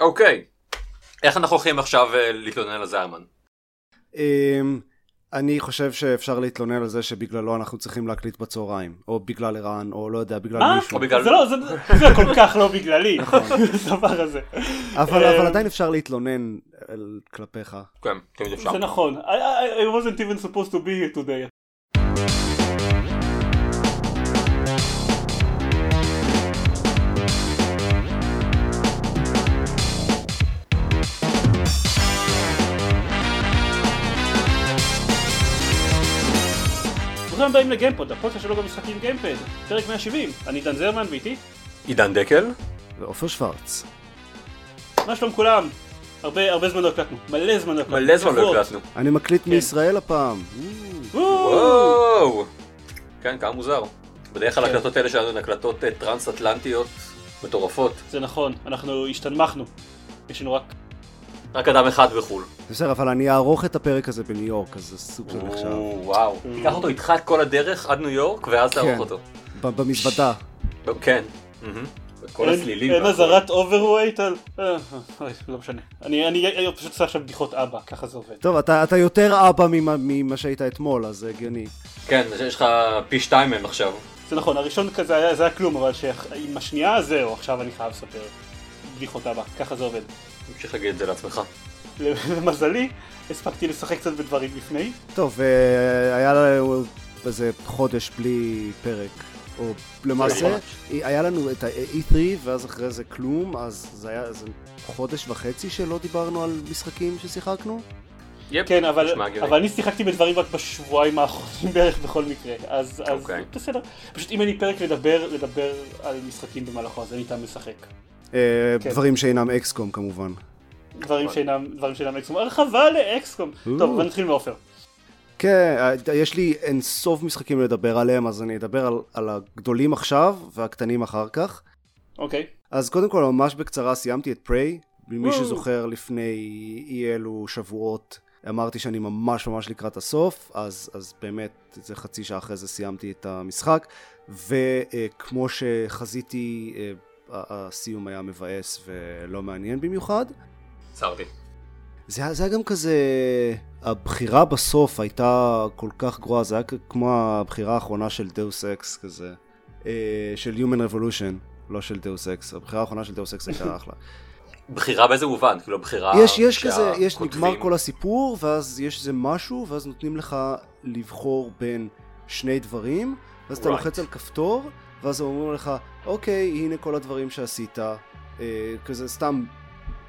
אוקיי. איך אנחנו הולכים עכשיו אה, להתלונן על זיירמן? אמ, אני חושב שאפשר להתלונן על זה שבגללו אנחנו צריכים להקליט בצהריים, או בגלל ערן, או לא יודע, בגלל מה? מישהו. או בגלל- זה לא, זה זה כל כך לא בגללי, הדבר הזה. אבל אמ, אבל עדיין אפשר להתלונן על- כלפיך. כן, תמיד אפשר. זה נכון. I, I, I wasn't even supposed to be here today. ברוכים הבאים לגיימפוד, הפודקאסט שלו במשחקים גיימפד, פרק 170, אני דן זרמן ואיתי, עידן דקל? ועופר שוורץ. מה שלום כולם? הרבה הרבה זמן לא הקלטנו, מלא זמן לא הקלטנו, מלא זמן לא. הקלטנו. אני מקליט כן. מישראל הפעם. וואו. כן, כמה מוזר. בדרך כלל כן. ההקלטות האלה שלנו הן הקלטות אה, טרנס-אטלנטיות מטורפות. זה נכון, אנחנו השתנמכנו, יש לנו רק רק אדם אחד בחו"ל. בסדר, אבל אני אערוך את הפרק הזה בניו יורק, אז זה סוג של נחשב. או, וואו. תיקח אותו איתך כל הדרך עד ניו יורק ואז תערוך כן. אותו. ב- במזוודה. כן. כל הסלילים. אין. אזהרת overweight על... אה, אה, לא משנה. אני פשוט עושה עכשיו בדיחות אבא, ככה זה עובד. טוב, אתה יותר אבא ממה- שהיית אתמול, אז זה הגיוני. כן, יש לך פי שתיים מהם עכשיו. זה נכון, הראשון כזה היה, כלום, אבל עם השנייה זהו, עכשיו אני חייב לספר בדיחות אבא, ככה זה עובד. תמשיך להגיד את זה לעצמך. למזלי, הספקתי לשחק קצת בדברים לפני. טוב, אה, היה לנו איזה חודש בלי פרק. או למעשה. היה לנו את ה-E3 ואז אחרי זה כלום, אז זה היה איזה חודש וחצי שלא דיברנו על משחקים ששיחקנו. יפ, כן, אבל. אבל אני שיחקתי בדברים רק בשבועיים האחרונים בערך בכל מקרה, אז, אז אוקיי. בסדר. פשוט אם אין לי פרק לדבר, לדבר על משחקים במהלכו, אז אין לי טעם לשחק. אה, כן. דברים שאינם אקסקום כמובן. דברים שאינם, דברים שאינם אקסקום, הרחבה לאקסקום. טוב, אבל נתחיל מעופר. כן, אה, יש לי אין סוף משחקים לדבר עליהם, אז אני אדבר על, על הגדולים עכשיו והקטנים אחר כך. אוקיי. אז קודם כל, ממש בקצרה, סיימתי את פריי. וואו. שזוכר, לפני אי אלו שבועות אמרתי שאני ממש ממש לקראת הסוף, אז, אז באמת, איזה חצי שעה אחרי זה סיימתי את המשחק, וכמו שחזיתי, אה, הסיום היה מבאס ולא מעניין במיוחד. עצרתי. זה, היה- זה היה גם כזה, הבחירה בסוף הייתה כל כך גרועה, זה היה כמו הבחירה האחרונה של Deus Ex כזה, אה, של Human Revolution, לא של Deus Ex, הבחירה האחרונה של Deus Ex הייתה אחלה. בחירה באיזה מובן? כאילו בחירה יש, יש כזה, יש שהכותבים- נגמר כל הסיפור, ואז יש איזה משהו, ואז נותנים לך לבחור בין שני דברים, ואז אתה Right. לוחץ על כפתור, ואז אומרים לך, אוקיי, הנה כל הדברים שעשית, אה, כזה סתם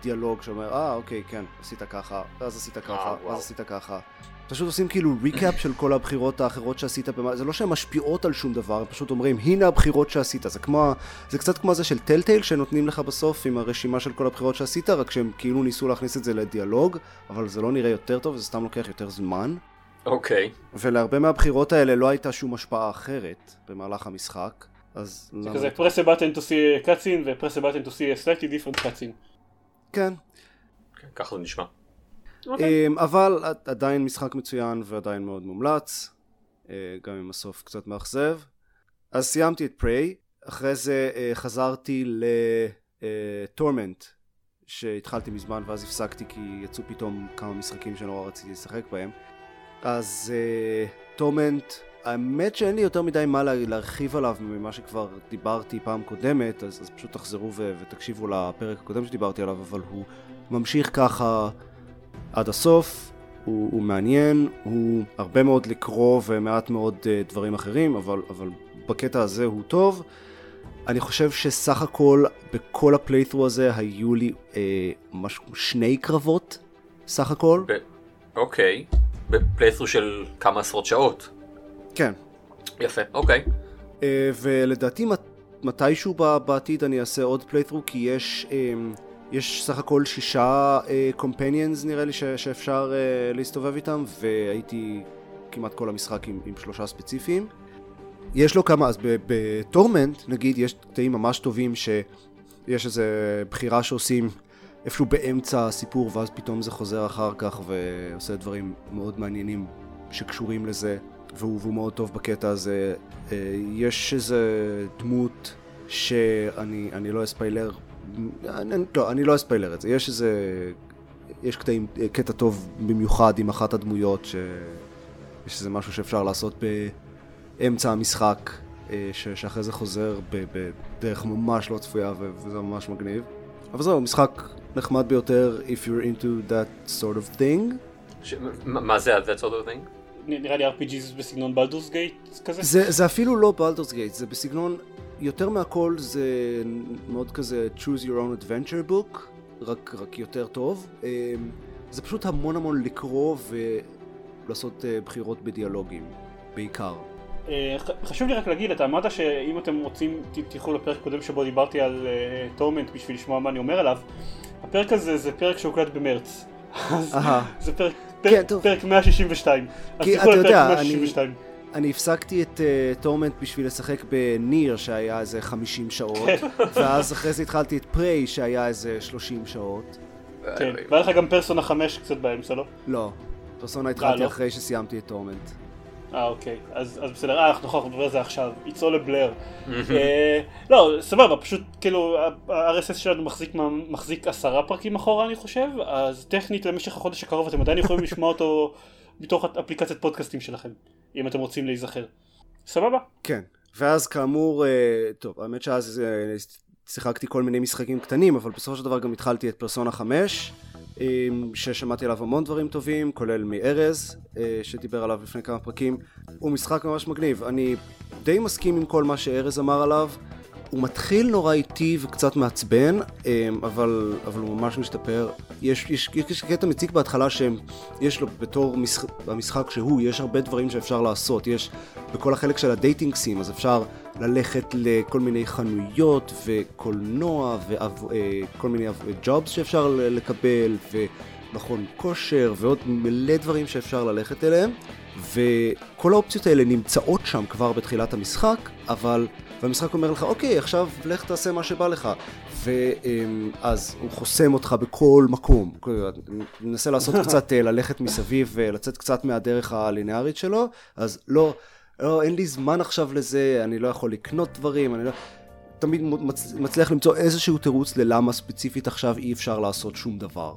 דיאלוג שאומר, אה, אוקיי, כן, עשית ככה, ואז עשית ככה, אה, ואז. עשית ככה. פשוט עושים כאילו ריקאפ של כל הבחירות האחרות שעשית, במה... זה לא שהן משפיעות על שום דבר, הם פשוט אומרים, הנה הבחירות שעשית. זה כמו, זה קצת כמו זה של טלטייל שנותנים לך בסוף עם הרשימה של כל הבחירות שעשית, רק שהם כאילו ניסו להכניס את זה לדיאלוג, אבל זה לא נראה יותר טוב, זה סתם לוקח יותר זמן. אוקיי. ולהרבה מהבחירות האלה לא הייתה שום השפעה אחרת במהלך המשחק, אז... זה למה- כזה press a button to see a cutscene ו-press a button to see a slightly different cutscene. כן. כן, ככה זה נשמע. אוקיי. אמ, אבל עדיין משחק מצוין ועדיין מאוד מומלץ, אה, גם אם הסוף קצת מאכזב. אז סיימתי את פריי, אחרי זה אה, חזרתי לטורמנט, שהתחלתי מזמן ואז הפסקתי כי יצאו פתאום כמה משחקים שנורא רציתי לשחק בהם. אז טורמנט, האמת שאין לי יותר מדי מה לה- להרחיב עליו ממה שכבר דיברתי פעם קודמת, אז, אז פשוט תחזרו ו- ותקשיבו לפרק הקודם שדיברתי עליו, אבל הוא ממשיך ככה עד הסוף, הוא, הוא מעניין, הוא הרבה מאוד לקרוא ומעט מאוד uh, דברים אחרים, אבל, אבל בקטע הזה הוא טוב. אני חושב שסך הכל בכל הפליית'רו הזה היו לי uh, משהו כמו שני קרבות, סך הכל. ב- אוקיי. בפליית'רו של כמה עשרות שעות. כן. יפה, אוקיי. Uh, ולדעתי מת, מתישהו בעתיד אני אעשה עוד פליית'רו כי יש, um, יש סך הכל שישה קומפניאנס נראה לי ש, שאפשר uh, להסתובב איתם והייתי כמעט כל המשחק עם, עם שלושה ספציפיים. יש לו כמה, אז בטורמנט נגיד יש קטעים ממש טובים שיש איזה בחירה שעושים איפשהו באמצע הסיפור ואז פתאום זה חוזר אחר כך ועושה דברים מאוד מעניינים שקשורים לזה והוא, והוא מאוד טוב בקטע הזה. אה, יש איזה דמות שאני אני לא אספיילר אני, לא, אני לא אספיילר את זה. יש איזה... יש קטעים, קטע טוב במיוחד עם אחת הדמויות, שיש איזה משהו שאפשר לעשות באמצע המשחק, אה, ש, שאחרי זה חוזר בדרך ממש לא צפויה וזה ממש מגניב. אבל זהו, משחק נחמד ביותר if you're into that sort of thing. ש... מה זה that sort of thing? נראה לי RPGs בסגנון בלדורס גייט כזה? זה, זה אפילו לא בלדורס גייט, זה בסגנון, יותר מהכל זה מאוד כזה choose your own adventure book, רק, רק יותר טוב. אמ, זה פשוט המון המון לקרוא ולעשות אה, בחירות בדיאלוגים, בעיקר. אה, חשוב לי רק להגיד, אתה אמרת שאם אתם רוצים תלכו לפרק קודם שבו דיברתי על Torment בשביל לשמוע מה אני אומר עליו, הפרק הזה זה פרק שהוקלט במרץ. זה פרק, כן, פרק 162. אז תלכו לפרק 162. אני הפסקתי את uh, Torment בשביל לשחק ב Nier שהיה איזה 50 שעות, כן. ואז אחרי זה התחלתי את Prey שהיה איזה 30 שעות. כן, והיה לך גם פרסונה 5 קצת באמצע, לא? לא, פרסונה התחלתי לא? אחרי שסיימתי את Torment. אה אוקיי, אז, אז בסדר, אה אנחנו נדבר על זה עכשיו, It's all a blur. אה, לא, סבבה, פשוט כאילו ה-RSS שלנו מחזיק, מחזיק עשרה פרקים אחורה אני חושב, אז טכנית למשך החודש הקרוב אתם עדיין יכולים לשמוע אותו מתוך אפליקציית פודקאסטים שלכם, אם אתם רוצים להיזכר. סבבה? כן, ואז כאמור, אה, טוב, האמת שאז אה, שיחקתי כל מיני משחקים קטנים, אבל בסופו של דבר גם התחלתי את פרסונה 5. ששמעתי עליו המון דברים טובים, כולל מארז, אה, שדיבר עליו לפני כמה פרקים. הוא משחק ממש מגניב. אני די מסכים עם כל מה שארז אמר עליו. הוא מתחיל נורא איטי וקצת מעצבן, אמ, אבל, אבל הוא ממש משתפר. יש, יש, יש קטע מציק בהתחלה שיש לו בתור משחק, המשחק שהוא, יש הרבה דברים שאפשר לעשות. יש בכל החלק של ה dating sim, אז אפשר ללכת לכל מיני חנויות וקולנוע וכל אה, מיני ג'ובס שאפשר לקבל ומכון כושר ועוד מלא דברים שאפשר ללכת אליהם. וכל האופציות האלה נמצאות שם כבר בתחילת המשחק, אבל... והמשחק אומר לך, אוקיי, עכשיו לך תעשה מה שבא לך. ואז הוא חוסם אותך בכל מקום. מנסה לעשות קצת, אה, ללכת מסביב ולצאת קצת מהדרך הלינארית שלו, אז לא, לא, אין לי זמן עכשיו לזה, אני לא יכול לקנות דברים, אני לא... תמיד מצ... מצליח למצוא איזשהו תירוץ ללמה ספציפית עכשיו אי אפשר לעשות שום דבר.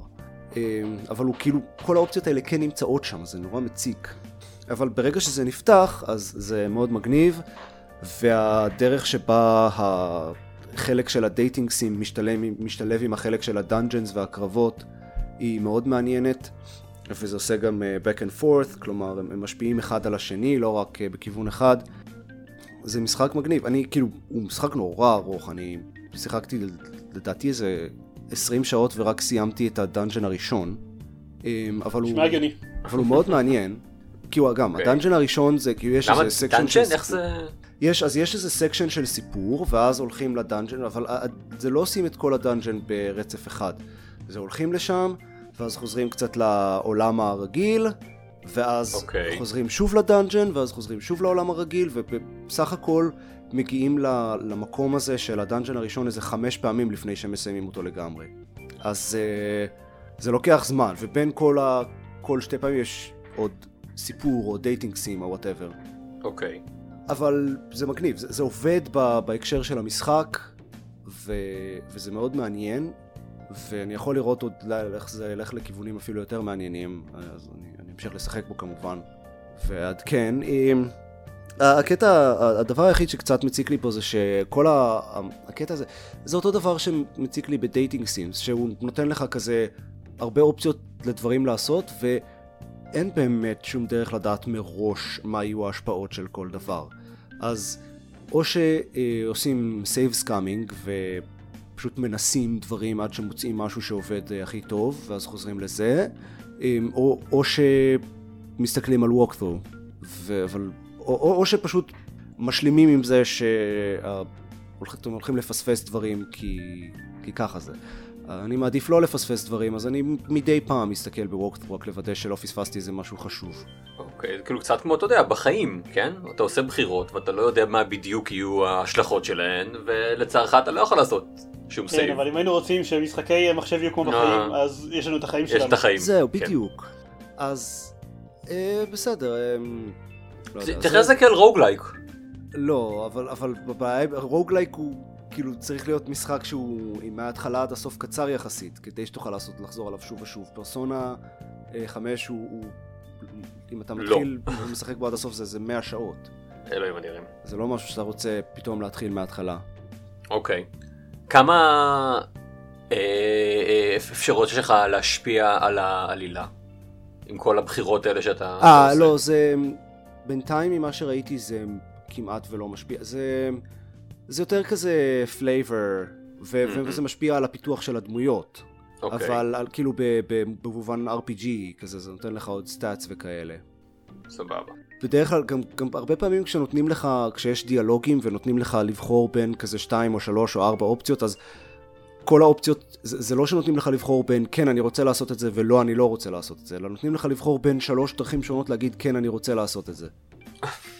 אבל הוא כאילו, כל האופציות האלה כן נמצאות שם, זה נורא מציק. אבל ברגע שזה נפתח, אז זה מאוד מגניב. והדרך שבה החלק של ה dating sim משתלב, משתלב עם החלק של ה dungeons והקרבות היא מאוד מעניינת וזה עושה גם אה, back and forth, כלומר הם משפיעים אחד על השני, לא רק אה, בכיוון אחד. זה משחק מגניב, אני כאילו, הוא משחק נורא ארוך, אני שיחקתי לדעתי איזה 20 שעות ורק סיימתי את ה dungeon הראשון. אמ, אבל הוא, אבל הוא מאוד מעניין, כי הוא גם, okay. אוקיי. ה dungeon הראשון זה כאילו יש איזה section של... למה dungeon? איך זה... יש, אז יש איזה section של סיפור, ואז הולכים ל dungeon, אבל זה לא עושים את כל ה dungeon ברצף אחד. זה הולכים לשם, ואז חוזרים קצת לעולם הרגיל, ואז okay. אוקיי. חוזרים שוב ל dungeon, ואז חוזרים שוב לעולם הרגיל, ובסך הכל מגיעים למקום הזה של ה dungeon הראשון איזה חמש פעמים לפני שהם מסיימים אותו לגמרי. אז uh, זה לוקח זמן, ובין כל, ה, כל שתי פעמים יש עוד סיפור או dating sim או whatever. אוקיי. Okay. אבל זה מגניב, זה, זה עובד ב, בהקשר של המשחק, ו, וזה מאוד מעניין, ואני יכול לראות עוד איך זה ילך לכיוונים אפילו יותר מעניינים, אז אני, אני אמשיך לשחק בו כמובן. ועד כן, עם... הקטע, הדבר היחיד שקצת מציק לי פה זה שכל ה... הקטע הזה, זה אותו דבר שמציק לי בדייטינג סימס, שהוא נותן לך כזה הרבה אופציות לדברים לעשות, ואין באמת שום דרך לדעת מראש מה יהיו ההשפעות של כל דבר. אז או שעושים save scumming ופשוט מנסים דברים עד שמוצאים משהו שעובד אה, הכי טוב ואז חוזרים לזה, אמ, או, או שמסתכלים על walkthrough, אבל, או, או, או שפשוט משלימים עם זה שאתם הולכים לפספס דברים כי, כי ככה זה. אני מעדיף לא לפספס דברים, אז אני מדי פעם מסתכל ב walkthrough רק לוודא שלא פספסתי איזה משהו חשוב. אוקיי, זה כאילו קצת כמו, אתה יודע, בחיים, כן? אתה עושה בחירות ואתה לא יודע מה בדיוק יהיו ההשלכות שלהן, ולצערך אתה לא יכול לעשות שום כן, save. כן, אבל אם היינו רוצים שמשחקי מחשב יהיו כמו בחיים, אז יש לנו את החיים שלנו. יש את החיים. זהו, כן. בדיוק. אז אה, בסדר. אה, לא תתייחס לזה כאל roguelike. לא, אבל roguelike הוא... כאילו צריך להיות משחק שהוא מההתחלה עד הסוף קצר יחסית, כדי שתוכל לעשות, לחזור עליו שוב ושוב. פרסונה 5 הוא, הוא אם אתה לא. מתחיל ומשחק בו עד הסוף זה, זה 100 שעות. אלוהים אדירים. זה לא משהו שאתה רוצה פתאום להתחיל מההתחלה. אוקיי. כמה אה, אה, אפשרויות יש לך להשפיע על העלילה? עם כל הבחירות האלה שאתה אתה אה? לא, זה... בינתיים ממה שראיתי זה כמעט ולא משפיע. זה, זה יותר כזה flavor, ו- Mhm. וזה משפיע על הפיתוח של הדמויות. אוקיי. אבל על, כאילו במובן RPG כזה, זה נותן לך עוד סטאצ וכאלה. סבבה. בדרך כלל גם, גם הרבה פעמים כשנותנים לך, כשיש דיאלוגים ונותנים לך לבחור בין כזה שתיים או שלוש או ארבע אופציות, אז כל האופציות, זה, זה לא שנותנים לך לבחור בין כן אני רוצה לעשות את זה ולא אני לא רוצה לעשות את זה, אלא נותנים לך לבחור בין שלוש דרכים שונות להגיד כן אני רוצה לעשות את זה.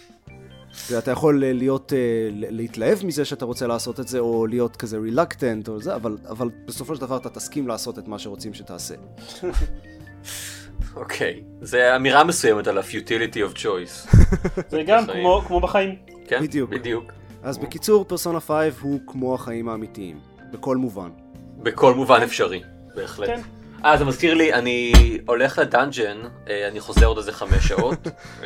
ואתה יכול אה, להיות, אה, להתלהב מזה שאתה רוצה לעשות את זה, או להיות כזה reluctant או זה, אבל, אבל בסופו של דבר אתה תסכים לעשות את מה שרוצים שתעשה. אוקיי. זה אמירה מסוימת על ה-futility of choice. זה גם. כמו, כמו בחיים. כן? בדיוק. בדיוק. אז בקיצור, פרסונה 5 הוא כמו החיים האמיתיים, בכל מובן. בכל מובן אפשרי. בהחלט. כן. אה, זה מזכיר לי, אני הולך לדאנג'ן, אה, אני חוזר עוד איזה חמש שעות.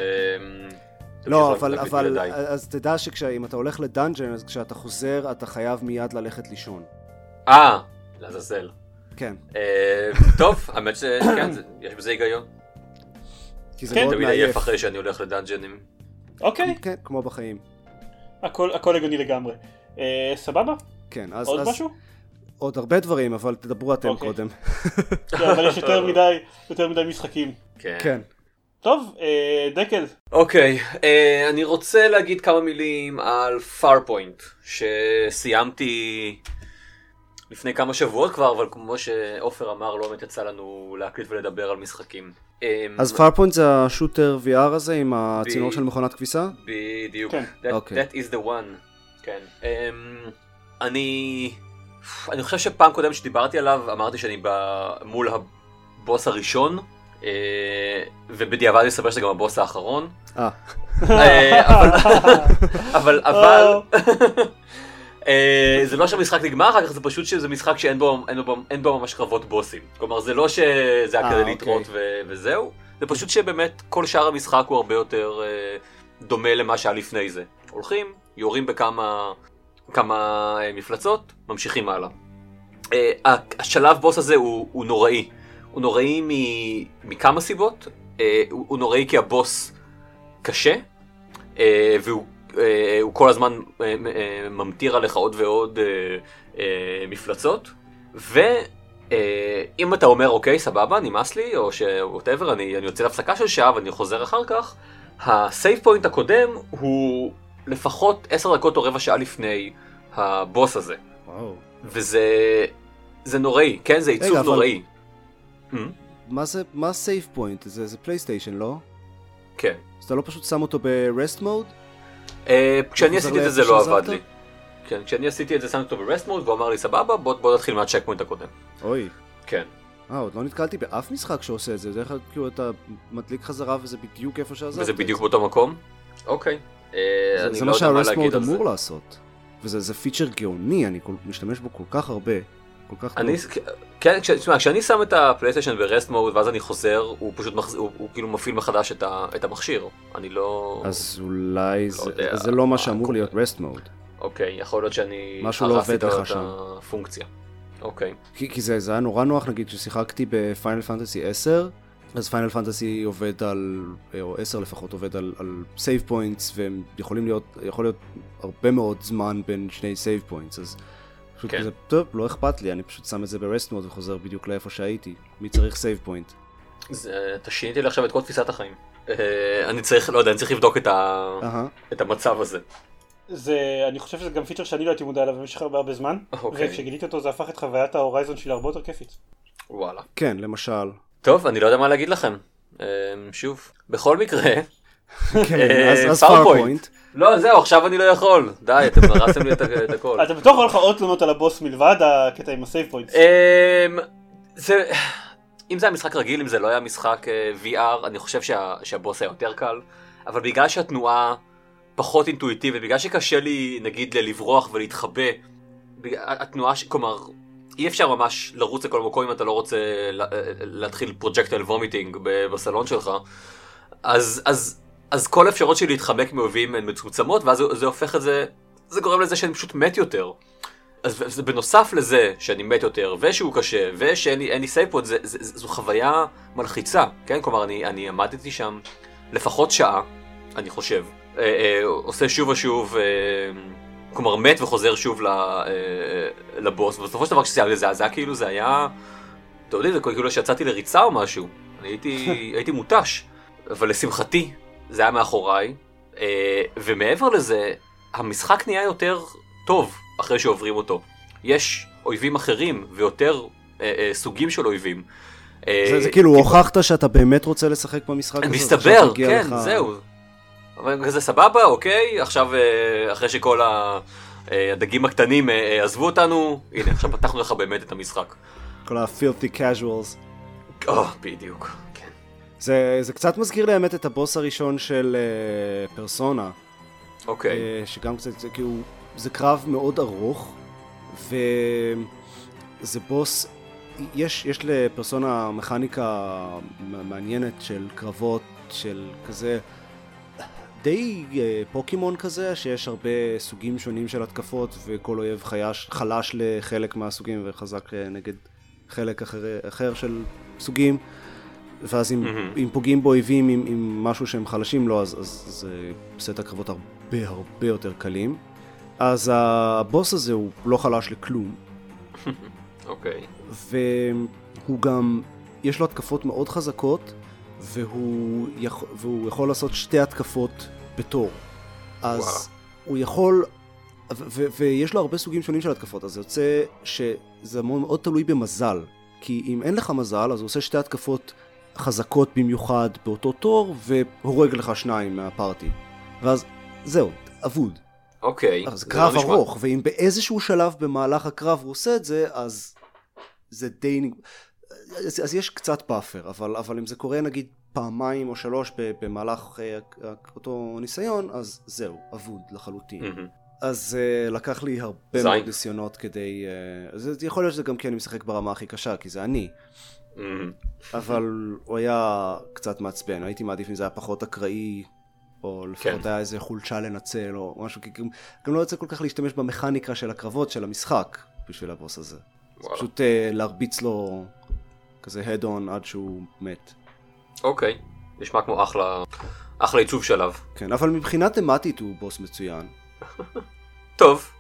לא, אבל, אבל. אז תדע שאם אתה הולך לדאנג'ן, אז כשאתה חוזר, אתה חייב מיד ללכת לישון. אה, לעזאזל. כן, אה, טוב, האמת שכן, יש בזה היגיון. כי זה כן, מאוד תמיד עייף מעייף. אחרי שאני הולך לדאנג'נים. אוקיי, כן, כמו בחיים. הכל הגיוני לגמרי. אה, סבבה? כן, אז, עוד משהו? עוד הרבה דברים, אבל תדברו אתם אוקיי. קודם. כן, אבל יש יותר מדי, יותר מדי משחקים. כן. טוב, אה, דקל, אוקיי, אה, אני רוצה להגיד כמה מילים על פארפוינט, שסיימתי לפני כמה שבועות כבר, אבל כמו שעופר אמר, לא באמת יצא לנו להקליט ולדבר על משחקים. אה, אז פארפוינט זה השוטר VR הזה עם הצינור ב- של מכונת כביסה? בדיוק. כן. That, אוקיי. that is the one. כן. Um, אני... אני חושב שפעם קודם שדיברתי עליו, אמרתי שאני ב... מול הבוס הראשון, ובדיעבד מסתבר שזה גם הבוס האחרון. אה, אה, אבל... אבל... אה, זה לא שהמשחק נגמר אחר כך, זה פשוט שזה משחק שאין בו, אין בו, אין בו ממש קרבות בוסים. כלומר, זה לא שזה היה אה, כדי אוקיי. לטעות ו- וזהו, זה פשוט שבאמת כל שאר המשחק הוא הרבה יותר אה, דומה למה שהיה לפני זה. הולכים, יורים בכמה כמה אה, מפלצות, ממשיכים הלאה. אה, השלב בוס הזה הוא נוראי. הוא נוראי מ- מכמה סיבות. אה, הוא, הוא נוראי כי הבוס קשה, אה, והוא אה, הוא כל הזמן אה, אה, ממטיר עליך עוד ועוד אה, אה, מפלצות. ואם אתה אומר אוקיי סבבה נמאס לי או ש whatever אני, אני יוצא להפסקה של שעה ואני חוזר אחר כך, ה save point הקודם הוא לפחות 10 דקות או רבע שעה לפני הבוס הזה. וואו. וזה זה נוראי, כן? זה עיצוב רע, אבל- נוראי. מה זה, מה save point? זה זה פלייסטיישן, לא? כן. אז אתה לא פשוט שם אותו ב rest mode? אה, כשאני עשיתי את זה זה לא? עבד לי. כן, כשאני עשיתי את זה שמתי אותו ב rest mode והוא אמר לי סבבה בוא נתחיל מה checkpoint הקודם. אוי. כן. אה, עוד לא נתקלתי באף משחק שעושה את זה, בדרך כלל כאילו אתה מדליק חזרה וזה בדיוק איפה שעזבת. וזה בדיוק. באותו מקום? אוקיי. אה, זה, לא מה שה rest mode. אמור לעשות. וזה זה פיצ'ר גאוני, אני משתמש בו כל כך הרבה. כל כך אני, טוב. כן, כש- תשמע, כשאני שם את הפלייסטיישן ב rest mode ואז אני חוזר, הוא פשוט מחז... הוא, הוא כאילו מפעיל מחדש את, ה... את המכשיר. אני לא... אז אולי זה, יודע. זה לא מה אה, שאמור להיות rest mode. אוקיי, יכול להיות שאני... משהו לא עובד לך שם. הפונקציה. אוקיי. כי, כי זה, זה היה נורא נוח נגיד כששיחקתי ב Final Fantasy 10 אז Final Fantasy עובד על, או 10 לפחות עובד על, על save points והם יכולים להיות, יכול להיות הרבה מאוד זמן בין שני save points אז פשוט כן. כזה, טוב לא אכפת לי אני פשוט שם את זה ב rest mode וחוזר בדיוק לאיפה שהייתי מי צריך save point זה... אתה שינית לי עכשיו את כל תפיסת החיים. אה, אני צריך, לא יודע, אני צריך לבדוק את, ה... אהה את המצב הזה. זה, אני חושב שזה גם פיצ'ר שאני לא הייתי מודע אליו במשך הרבה הרבה זמן, אוקיי. וכשגיליתי אותו זה הפך את חוויית ה Horizon שלי להרבה יותר כיפית. וואלה. כן למשל טוב, אני לא יודע מה להגיד לכם. אה, שוב, בכל מקרה, כן, אז. Farpoint לא, זהו, עכשיו אני לא יכול. די, אתם הרסתם לי את הכל. אתה בטוח היה לך עוד תלונות על הבוס מלבד הקטע עם ה save points. אמ, זה... אם זה היה משחק רגיל, אם זה לא היה משחק אה, VR, אני חושב שה... שהבוס היה יותר קל, אבל בגלל שהתנועה פחות אינטואיטיבית, בגלל שקשה לי נגיד לברוח ולהתחבא התנועה, ש- כלומר, אי אפשר ממש לרוץ לכל מקום אם אתה לא רוצה לה- להתחיל projectile vomiting בסלון שלך. אז, אז, אז כל האפשרות שלי להתחמק מאויבים הן מצומצמות, ואז זה, זה הופך את זה, זה גורם לזה שאני פשוט מת יותר. אז בנוסף לזה שאני מת יותר, ושהוא קשה, ושאין לי, save point, זה, זה, זה, זו חוויה מלחיצה, כן? כלומר, אני, אני עמדתי שם לפחות שעה, אני חושב. אה, אה, עושה שוב ושוב, אה, כלומר, מת וחוזר שוב ל, אה, לבוס, ובסופו של דבר כשזה היה זה, זה היה כאילו, זה היה, אתה יודע, זה כאילו שיצאתי לריצה או משהו. אני הייתי, הייתי מותש. אבל לשמחתי, זה היה מאחוריי, אה, ומעבר לזה, המשחק נהיה יותר טוב אחרי שעוברים אותו. יש אויבים אחרים ויותר אה, אה, סוגים של אויבים. אה, זה, זה כאילו הוכחת שאתה באמת רוצה לשחק במשחק הזה? מסתבר, כן, לך- זהו. אבל כזה סבבה, אוקיי, עכשיו אה, אחרי שכל ה- אה, הדגים הקטנים אה, עזבו אותנו, הנה עכשיו פתחנו לך באמת את המשחק. כל ה-filthy casuals. או, בדיוק. זה, זה קצת מזכיר לי האמת את הבוס הראשון של uh, פרסונה, אוקיי, אה, שגם קצת, זה כאילו, זה קרב מאוד ארוך, וזה בוס, יש, יש לפרסונה מכניקה מעניינת של קרבות, של כזה, די אה, פוקימון כזה, שיש הרבה סוגים שונים של התקפות, וכל אויב חייש, חלש לחלק מהסוגים וחזק אה, נגד חלק אחר, אחר של סוגים. ואז אם, מהמם. אם פוגעים באויבים עם, עם משהו שהם חלשים לו, אז, אז זה עושה את הקרבות הרבה הרבה יותר קלים. אז הבוס הזה הוא לא חלש לכלום, אוקיי. והוא גם, יש לו התקפות מאוד חזקות, והוא, יכול, והוא יכול לעשות שתי התקפות בתור. אז וואו. הוא יכול, ו- ו- ויש לו הרבה סוגים שונים של התקפות, אז זה יוצא שזה מאוד, מאוד תלוי במזל. כי אם אין לך מזל, אז הוא עושה שתי התקפות חזקות במיוחד באותו תור, והורג לך שניים מהפארטי. ואז זהו, אבוד. אוקיי. אז זה קרב לא נשמע- ארוך, ואם באיזשהו שלב במהלך הקרב הוא עושה את זה, אז זה די... אז, אז יש קצת buffer, אבל, אבל אם זה קורה נגיד פעמיים או שלוש במהלך אה, אותו ניסיון, אז זהו, אבוד לחלוטין. מהמם. אז אה, לקח לי הרבה זין. מאוד ניסיונות כדי... אה, אז יכול להיות שזה גם כי אני משחק ברמה הכי קשה, כי זה אני. אבל הוא היה קצת מעצבן, הייתי מעדיף אם זה היה פחות אקראי, או לפחות כן. היה איזה חולשה לנצל, או משהו, כי גם, גם לא יוצא כל כך להשתמש במכניקה של הקרבות של המשחק בשביל הבוס הזה. וואלה. פשוט אה, להרביץ לו כזה head on עד שהוא מת. אוקיי. נשמע כמו אחלה, אחלה עיצוב שלב. כן, אבל מבחינה תמטית הוא בוס מצוין. טוב.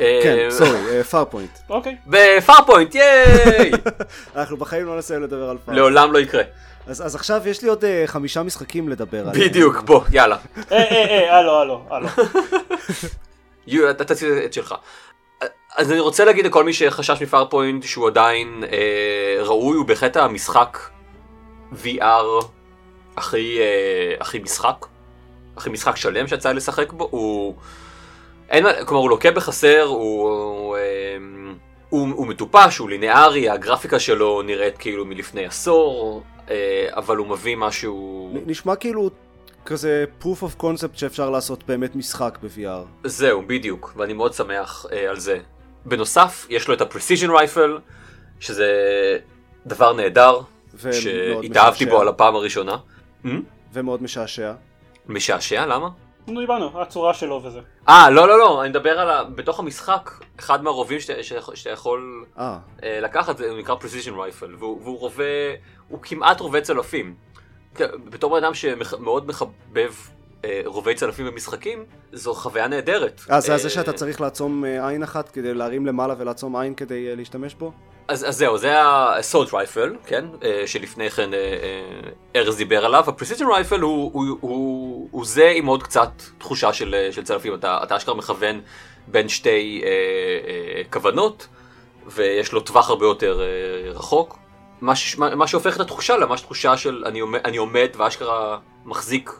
אה, כן, sorry, Farpoint. אוקיי. ב Farpoint, ייי! אנחנו בחיים לא נסיים לדבר על Farpoint. לעולם לא יקרה. אז, אז עכשיו יש לי עוד uh, חמישה משחקים לדבר עליהם. בדיוק, בוא, יאללה. אה, אה, אה, הלו, הלו, הלו. יו, אתה תציג את שלך. אז אני רוצה להגיד לכל מי שחשש מפארפוינט שהוא עדיין אה, ראוי, הוא בהחלט המשחק VR הכי, אה, הכי משחק, הכי משחק שלם שיצא לשחק בו, הוא... אין, כלומר הוא לוקה בחסר, הוא, הוא, אה, הוא, הוא מטופש, הוא לינארי, הגרפיקה שלו נראית כאילו מלפני עשור, אה, אבל הוא מביא משהו... נשמע כאילו כזה proof of concept שאפשר לעשות באמת משחק ב-VR. זהו, בדיוק, ואני מאוד שמח אה, על זה. בנוסף, יש לו את ה-Precision Rifle, שזה דבר נהדר, שהתאהבתי. בו על הפעם הראשונה. ומאוד משעשע. משעשע, למה? נו, דיברנו, הצורה שלו וזה. אה, לא, לא, לא, אני מדבר על ה... בתוך המשחק, אחד מהרובים שאתה, שאתה, שאתה יכול אה, אה, לקחת, זה נקרא Precision Rifle, והוא, והוא רובה, הוא כמעט רובה צלפים. בתור בן אדם שמאוד מחבב רובי צלפים במשחקים, זו חוויה נהדרת. אה, זה אה, זה שאתה צריך לעצום אה, עין אחת כדי להרים למעלה ולעצום עין כדי אה, להשתמש בו? אז, אז זהו, זה ה-Assault Rifle, כן? אה, שלפני כן אה, אה, ארז דיבר עליו. ה-Precision Rifle הוא, הוא, הוא, הוא זה עם עוד קצת תחושה של, אה, של צלפים. אתה, אתה אשכרה מכוון בין שתי אה, אה, כוונות, ויש לו טווח הרבה יותר אה, רחוק. מה, ש, מה, מה שהופך את התחושה לממש תחושה של אני עומד, אני עומד ואשכרה מחזיק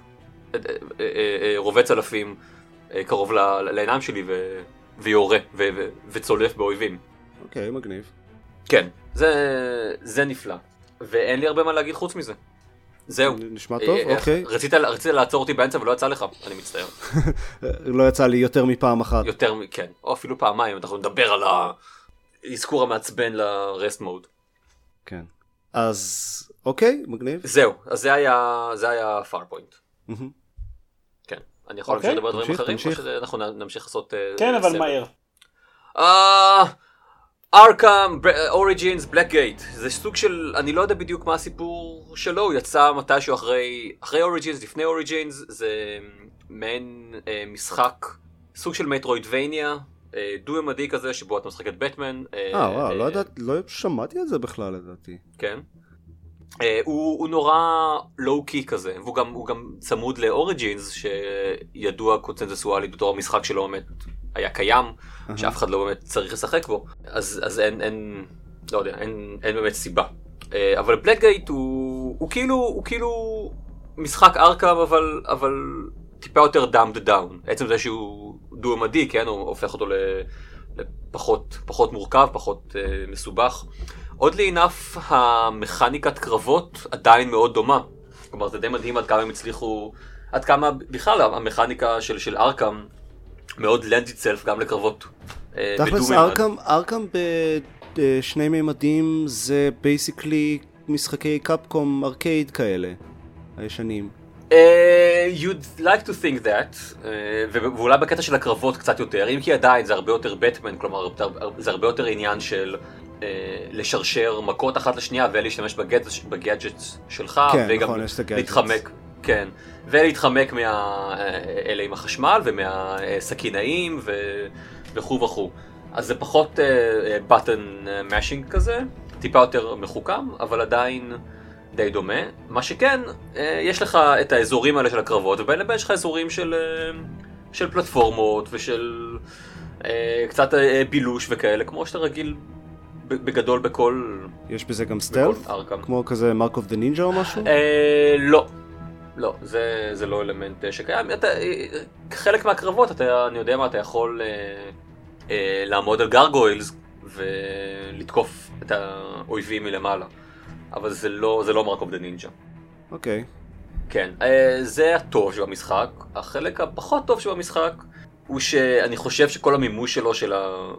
אה, אה, אה, אה, אה, קרוב לעיניים שלי ו, ויורה ו, ו, וצולף באויבים. אוקיי, מגניב. כן, זה, זה נפלא. ואין לי הרבה מה להגיד חוץ מזה. זהו. נשמע טוב, אה, אוקיי. רצית, רצית לעצור אותי באמצע ולא יצא לך, אני מצטער. לא יצא לי יותר מפעם אחת. יותר. כן, או אפילו פעמיים, אנחנו נדבר על האזכור המעצבן לרסט מוד. כן. אז אוקיי, מגניב. זהו, אז זה היה, זה היה פארפוינט. מהמם. אני יכול אוקיי, להמשיך לדבר על דברים אחרים, או. שאנחנו נמשיך לעשות... אה, כן, אבל? מהר. ארכם, אוריג'ינס, בלק גייט. זה סוג של, אני לא יודע בדיוק מה הסיפור שלו, הוא יצא מתישהו אחרי, אחרי אוריג'ינס, לפני אוריג'ינס, זה מעין אה, משחק, סוג של מטרואידבניה, אה, דו-ימדי כזה, שבו אתה משחק את בטמן. אה, וואו, לא ידעת, לא שמעתי על זה בכלל לדעתי. כן. Uh, הוא, הוא נורא לואו-קי כזה, והוא גם, הוא גם צמוד לאוריג'ינס, שידוע קונצנזסואלית בתור המשחק שלו באמת היה קיים, שאף אחד לא באמת צריך לשחק בו, אז, אז אין, אין, לא יודע, אין, אין באמת סיבה. אה, אבל Blackgate הוא, הוא כאילו, הוא כאילו משחק Arkham, אבל, אבל טיפה יותר dumbed down. עצם זה שהוא דו-ממדי, כן, הוא הופך אותו לפחות פחות מורכב, פחות אה, מסובך. oddly enough המכניקת קרבות עדיין מאוד דומה. כלומר זה די מדהים עד כמה הם הצליחו, עד כמה בכלל המכניקה של, של Arkham מאוד lend itself גם לקרבות. אה, תכלס. Arkham, ארכם בשני מימדים זה basically משחקי Capcom arcade כאלה, הישנים. אה, you'd like to think that, אה, ו- ואולי בקטע של הקרבות קצת יותר, אם כי עדיין זה הרבה יותר בטמן, כלומר זה הרבה יותר עניין של אה, לשרשר מכות אחת לשנייה ולהשתמש בגדג' בגדג'ט שלך, כן, וגם נכון, יש את הגדג'טס. להתחמק, כן, ולהתחמק מאלה עם החשמל ומהסכינאים וכו' וכו'. אז זה פחות בטן מאשינג כזה, טיפה יותר מחוכם, אבל עדיין די דומה. מה שכן, אה, יש לך את האזורים האלה של הקרבות, ובין לבין יש לך אזורים של, אה, של פלטפורמות ושל אה, קצת אה, בילוש וכאלה, כמו שאתה רגיל בגדול בכל, יש בזה גם stealth? כמו כזה Mark of the Ninja או משהו? אה, לא. לא, זה, זה לא אלמנט אה, שקיים. אתה, אה, חלק מהקרבות, אתה, אני יודע מה, אתה יכול אה, אה, לעמוד על gargoyles ולתקוף את האויבים מלמעלה. אבל זה לא, זה לא Mark of the Ninja. אוקיי. כן, אה, זה הטוב שבמשחק. החלק הפחות טוב שבמשחק הוא שאני חושב שכל המימוש שלו של, ה...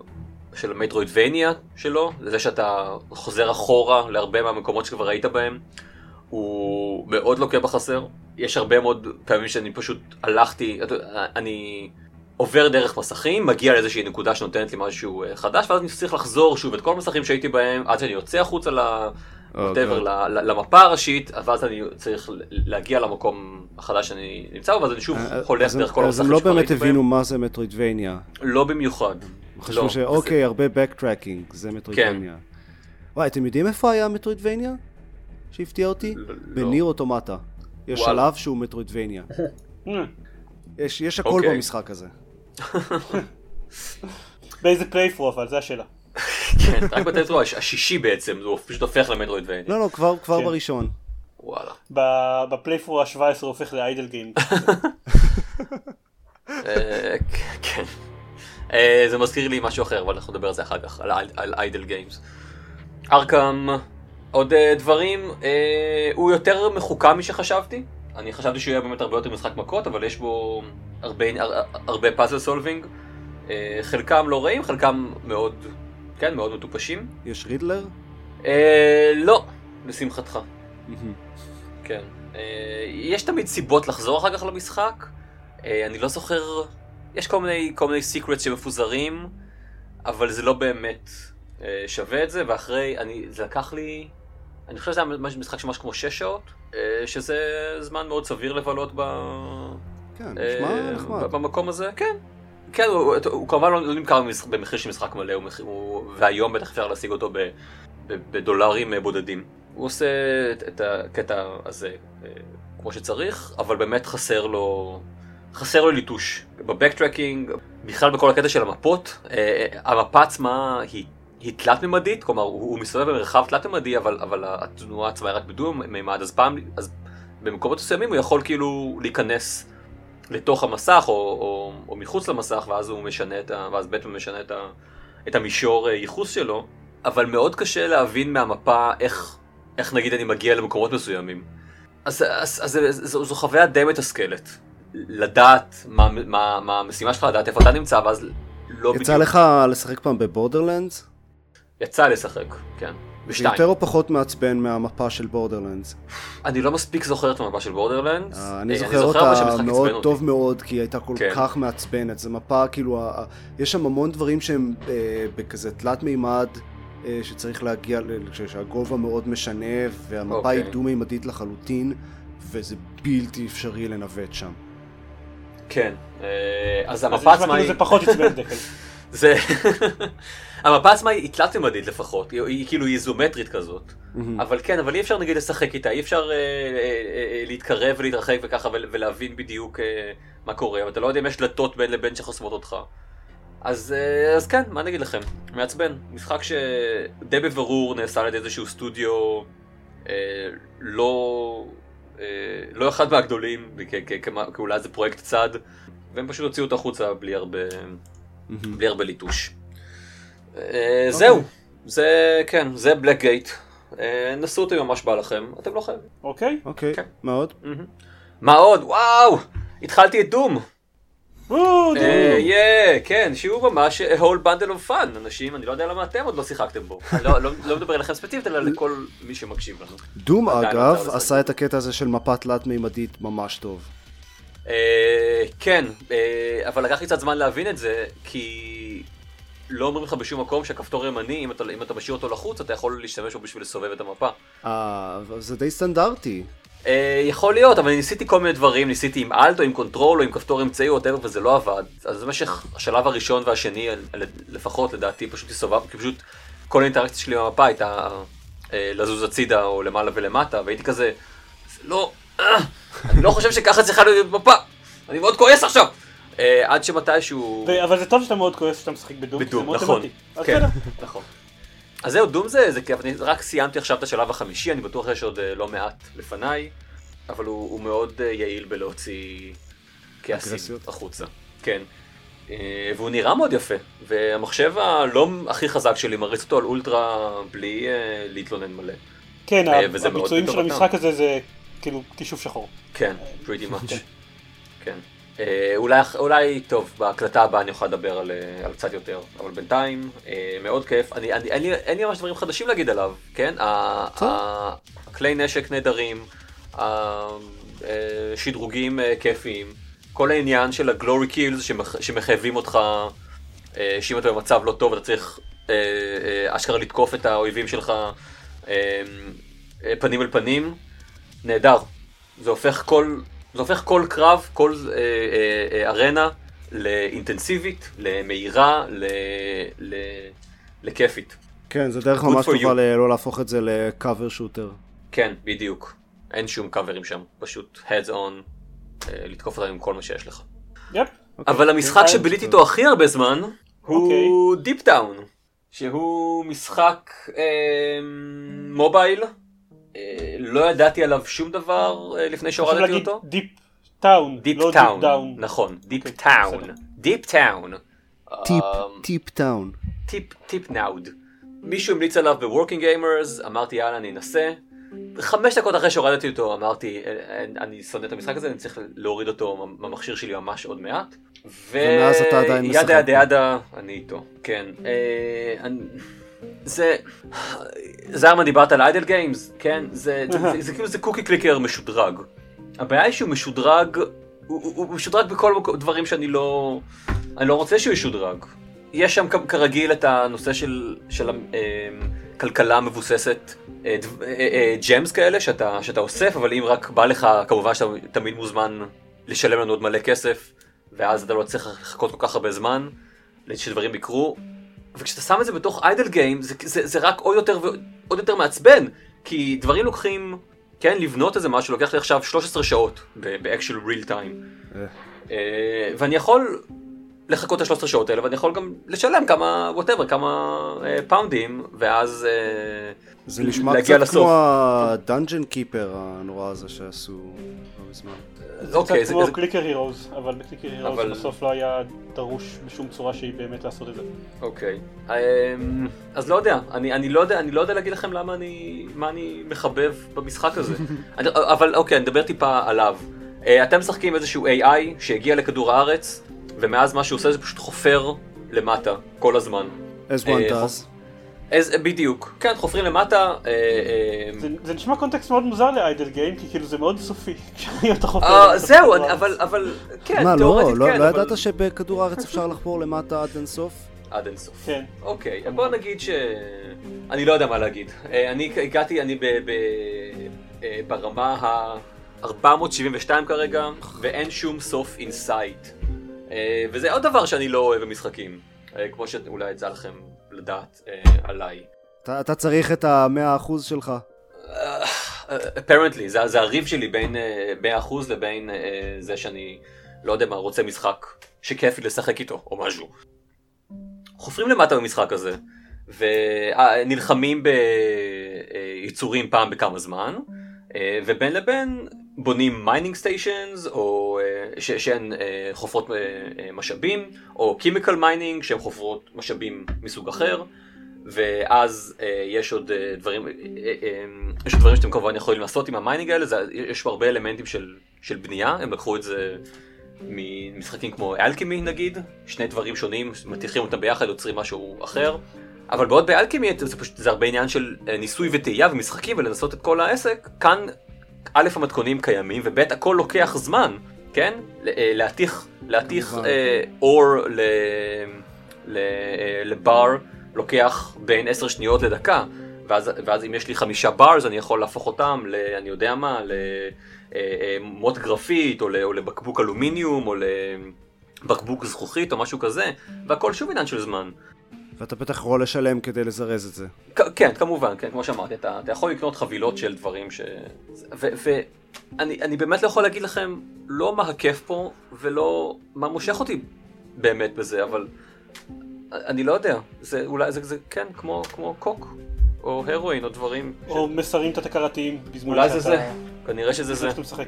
של המטרואידבניה שלו, זה שאתה חוזר אחורה להרבה מהמקומות שכבר היית בהם, הוא מאוד לוקה בחסר. יש הרבה מאוד פעמים שאני פשוט הלכתי, אני עובר דרך מסכים, מגיע לאיזושהי נקודה שנותנת לי משהו אה, חדש, ואז אני צריך לחזור שוב את כל המסכים שהייתי בהם, עד שאני יוצא החוצה ל... Oh, whatever, ל- למפה הראשית, ואז אני צריך להגיע למקום החדש שאני נמצא בו, ואז אני שוב אה, אז הם- דרך כל אז הם המסכים לא שכבר באמת הייתי בהם. הבינו מה זה מטרוידבניה. לא במיוחד. חשבו לא, שאוקיי, הרבה backtracking, זה מטרוידבניה. וואי, אתם יודעים איפה היה מטרוידבניה? שהפתיע אותי? לא. בניר אוטומטה. יש וואלה. שלב שהוא מטרוידבניה. אה, יש יש הכל אוקיי. במשחק הזה. באיזה פלייפרו אבל, זה השאלה. כן, רק בטטרו הש- השישי בעצם, הוא פשוט הופך למטרואידבניה. לא, לא, כבר כבר כן. בראשון. וואלה. ב- בפלייפרו ה-17 הופך לאיידל גיים. אה, כן. אה, זה מזכיר לי משהו אחר, אבל אנחנו נדבר על זה אחר כך, על- על איידל גיימס. ארכם, עוד אה, דברים, אה, הוא יותר מחוכם משחשבתי. אני חשבתי שהוא יהיה באמת הרבה יותר משחק מכות, אבל יש בו הרבה, הר- הרבה פאזל סולבינג. חלקם לא רעים, חלקם מאוד, כן, מאוד מטופשים. יש רידלר? אה, לא, לשמחתך. כן. אה, יש תמיד סיבות לחזור אחר כך למשחק. אה, אני לא זוכר, יש כל מיני, כל מיני סיקרטס שמפוזרים, אבל זה לא באמת אה, שווה את זה, ואחרי, אני, זה לקח לי, אני חושב שזה היה משחק של משהו כמו 6 שעות, אה, שזה זמן מאוד סביר לבלות ב... כן, אה, נשמע נחמד. במקום הזה, כן. כן, הוא, הוא, הוא כמובן לא, לא נמכר במחיר של משחק מלא, הוא, הוא, והיום בטח אפשר להשיג אותו ב, ב, בדולרים אה, בודדים. הוא עושה את, את הקטע הזה אה, כמו שצריך, אבל באמת חסר לו, חסר לו ליטוש. בבקטרקינג, בכלל בכל הקטע של המפות, אה, המפה עצמה היא, היא תלת-ממדית, כלומר הוא, הוא מסתובב במרחב תלת-ממדי, אבל, אבל התנועה עצמה היא רק בדו-ממד, אז פעם, אז במקומות מסוימים הוא יכול כאילו להיכנס לתוך המסך או, או, או מחוץ למסך ואז הוא משנה את ה... ואז בטמן משנה את, ה, את המישור אה, ייחוס שלו אבל מאוד קשה להבין מהמפה איך, איך נגיד אני מגיע למקומות מסוימים. אז, אז, אז, אז זו, זו חוויה די מתסכלת. לדעת מה, מה, מה המשימה שלך, לדעת איפה אתה נמצא, ואז לא בדיוק... יצא לך לשחק פעם בבורדרלנדס? יצא לשחק, כן. זה בשתיים. יותר או פחות מעצבן מהמפה של בורדרלנדס? אני לא מספיק זוכר את המפה של בורדרלנדס. אה, אני אה, זוכר אבל אותה מאוד טוב אותי. מאוד, כי היא הייתה כל כן. כך מעצבנת. זו מפה, כאילו, ה- יש שם המון דברים שהם אה, בכזה תלת מימד, אה, שצריך להגיע, שהגובה מאוד משנה, והמפה היא אוקיי. דו-מימדית לחלוטין, וזה בלתי אפשרי לנווט שם. כן. אה, אז המפה עצמה כאילו היא... זה פחות עצבן דקל. זה... המפה עצמה היא תלת-ממדית לפחות, היא, היא כאילו איזומטרית כזאת. אבל כן, אבל אי אפשר נגיד לשחק איתה, אי אפשר אה, אה, אה, להתקרב ולהתרחק וככה ול- ולהבין בדיוק אה, מה קורה, ואתה לא יודע אם יש דלתות בין לבין שחוסמות אותך. אז, אה, אז כן, מה נגיד לכם? מעצבן. משחק שדי בבירור נעשה על ידי איזשהו סטודיו אה, לא, לא אחד מהגדולים, כאולי איזה פרויקט צד, והם פשוט הוציאו אותו החוצה בלי הרבה, בלי הרבה ליטוש. אה, זהו, זה כן, זה בלק גייט. נסו אותו אם ממש בא לכם, אתם לא חייבים. אוקיי? אוקיי, כן. מה עוד? מה עוד? וואו! התחלתי את דום. אה. יא, כן, שהוא ממש a whole bundle of fun, אנשים, אני לא יודע למה אתם עוד לא שיחקתם בו. אני לא- לא לא מדבר אליכם ספציפית, אלא לכל מי שמקשיב לנו. דום אגב. עשה את הקטע הזה של מפה תלת מימדית ממש טוב. אה, כן, אה, אבל לקח לי קצת זמן להבין את זה, כי לא אומרים לך בשום מקום שהכפתור ימני, אם אתה, אם אתה משאיר אותו לחוץ, אתה יכול להשתמש בו בשביל לסובב את המפה. אה, זה די סטנדרטי. אה, יכול להיות, אבל ניסיתי כל מיני דברים, ניסיתי עם alt או עם control או עם כפתור אמצעי או whatever, וזה לא עבד. אז במשך השלב הראשון והשני, לפחות לדעתי, פשוט הסתובב, כי פשוט כל האינטראקציה שלי עם המפה הייתה אה, לזוז הצידה או למעלה ולמטה, והייתי כזה, זה לא, אה, אני לא חושב שככה צריכה להיות מפה, אני מאוד כועס עכשיו. עד שמתישהו... אבל זה טוב שאתה מאוד כועס שאתה משחק ב Doom, זה ב Doom, מאוד נכון. כן. נכון. אז זהו, דום זה, זה כיף, אני רק סיימתי עכשיו את השלב החמישי, אני בטוח שיש עוד אה, לא מעט לפניי, אבל הוא, הוא מאוד אה, יעיל בלהוציא כעסים. החוצה. כן. אה, והוא נראה מאוד יפה, והמחשב הלא הכי חזק שלי מריץ אותו על אולטרה בלי אה, להתלונן מלא. כן, אה, הביצועים של. המשחק הזה זה כאילו כישוף שחור. כן, pretty much. כן. אה, אולי, אולי, טוב, בהקלטה הבאה אני יכול לדבר על, אה, על קצת יותר, אבל בינתיים, אה, מאוד כיף. אני, אני, אין, לי, אין לי ממש דברים חדשים להגיד עליו, כן? הכלי נשק נהדרים, השדרוגים אה, כיפיים, כל העניין של הגלורי קילס שמח, שמחייבים אותך, אה, שאם אתה במצב לא טוב אתה צריך אה, אה, אשכרה לתקוף את האויבים שלך אה, אה, פנים אל פנים, נהדר. זה הופך כל, זה הופך כל קרב, כל אה, אה, אה, ארנה לאינטנסיבית, למהירה, ל, ל, לכיפית. כן, זה דרך ממש טובה לא להפוך את זה לקאבר שוטר. כן, בדיוק. אין שום קאברים שם, פשוט heads on, אה, לתקוף אותם עם כל מה שיש לך. Yep. אבל המשחק כן, שביליתי איתו הכי הרבה זמן, הוא אוקיי. Deep Town, שהוא משחק אה, מובייל, לא ידעתי עליו שום דבר אה, לפני שהורדתי להגיד אותו. Deep Town, deep לא deep down, town. נכון, Deep Town. דיפ טאון, טיפ, אמ, טיפ טאון. טיפ, טיפ נאוד. מישהו המליץ עליו בוורקינג גיימרס, אמרתי יאללה אני אנסה. חמש דקות אחרי שהורדתי אותו אמרתי "אה, אה, אני שונא את המשחק הזה, אני צריך להוריד אותו מהמכשיר שלי ממש עוד מעט. ומאז אתה עדיין משחק ידה ידה. ידה, אני איתו, כן. אה, זה, זרמן דיברת על איידל גיימס, כן? זה, זה, זה, זה כאילו זה קוקי קליקר משודרג. הבעיה היא שהוא משודרג, הוא, הוא, הוא משודרג בכל דברים שאני לא, אני לא רוצה שהוא ישודרג. יש שם כרגיל את הנושא של, של אה, כלכלה מבוססת אה, דב- אה, אה, ג'מס כאלה שאתה, שאתה אוסף, אבל אם רק בא לך, כמובן שאתה תמיד מוזמן לשלם לנו עוד מלא כסף, ואז אתה לא צריך לחכות כל כך הרבה זמן שדברים יקרו. וכשאתה שם את זה בתוך איידל גיים, זה, זה, זה רק עוד יותר ועוד יותר מעצבן, כי דברים לוקחים, כן, לבנות איזה משהו לוקח לי עכשיו 13 שעות ב actual real time. אה. ואני יכול לחכות את ה-13 שעות האלה, ואני יכול גם לשלם כמה, whatever, כמה אה, פאונדים, ואז... אה, זה נשמע קצת לסוף. כמו ה Dungeon Keeper הנורא הזה שעשו לא מזמן. זה אוקיי, קצת זה- כמו Clicker Heroes, אבל ב Clicker Heroes אבל- בסוף לא היה דרוש בשום צורה שהיא באמת לעשות את זה. אוקיי. אמ, אז לא יודע, אני, אני, לא יודע, אני לא יודע להגיד לכם למה אני, מה אני מחבב במשחק הזה. אני, אבל אוקיי, אני אדבר טיפה עליו. אה, אתם משחקים איזשהו AI שהגיע לכדור הארץ, ומאז מה שהוא עושה זה פשוט חופר למטה כל הזמן. as one אה, does. אז, בדיוק. כן, חופרים למטה. אה, אה, זה- זה נשמע קונטקסט מאוד מוזר לאיידל גיים, כי כאילו זה מאוד סופי. אתה חופר... אה, זהו. אבל, אבל, כן, מה, לא? תיאורטית לא כן, לא אבל- ידעת שבכדור הארץ אפשר לחפור למטה עד אינסוף? עד אינסוף. כן. אוקיי, בוא נגיד ש... אני לא יודע מה להגיד. אה, אני הגעתי, אני ב... ב... אה, ברמה ה-472 כרגע, ואין שום סוף in sight. אה, וזה עוד דבר שאני לא אוהב במשחקים. אה, כמו שאולי יצא לכם לדעת אה, עליי. אתה אתה צריך את המאה אחוז שלך. Apparently, זה, זה הריב שלי בין אה, 100% לבין אה, זה שאני, לא יודע מה, רוצה משחק שכיף לי לשחק איתו, או משהו. חופרים למטה במשחק הזה, ונלחמים ביצורים פעם בכמה זמן, אה, ובין לבין בונים mining stations, או אה, ש- שהן אה, חופרות אה, אה, משאבים, או chemical mining שהן חופרות משאבים מסוג אחר. ואז אה, יש עוד אה, דברים, אה, אה, יש עוד דברים שאתם כמובן יכולים לעשות עם ה mining האלה, זה, יש הרבה אלמנטים של, של בנייה, הם לקחו את זה ממשחקים כמו Alchemy נגיד, שני דברים שונים, מתיחים אותם ביחד, יוצרים משהו אחר. אבל בעוד ב Alchemy זה פשוט, זה הרבה עניין של ניסוי וטעייה ומשחקים ולנסות את כל העסק, כאן א' המתכונים קיימים וב' הכל לוקח זמן, כן? ל- אה, להתיך, להתיך. אה, אור ל, ל, אה, לבר לוקח בין 10 שניות לדקה, ואז, ואז אם יש לי חמישה ברס אני יכול להפוך אותם ל... אני יודע מה, למוט גרפית, או, ל, או לבקבוק אלומיניום, או לבקבוק זכוכית, או משהו כזה, והכל שוב עניין של זמן. ואתה בטח יכול לשלם כדי לזרז את זה. כן, כמובן, כן, כמו שאמרתי, אתה, אתה יכול לקנות חבילות של דברים ש... ואני אני באמת לא יכול להגיד לכם לא מה הכיף פה, ולא מה מושך אותי באמת בזה, אבל אני לא יודע, זה אולי, זה, זה כן, כמו, כמו קוק, או הרואין, או דברים, או מסרים תת-הכרתיים בזמן אולי זה זה, כנראה שזה זה, בזמן שאתה משחק.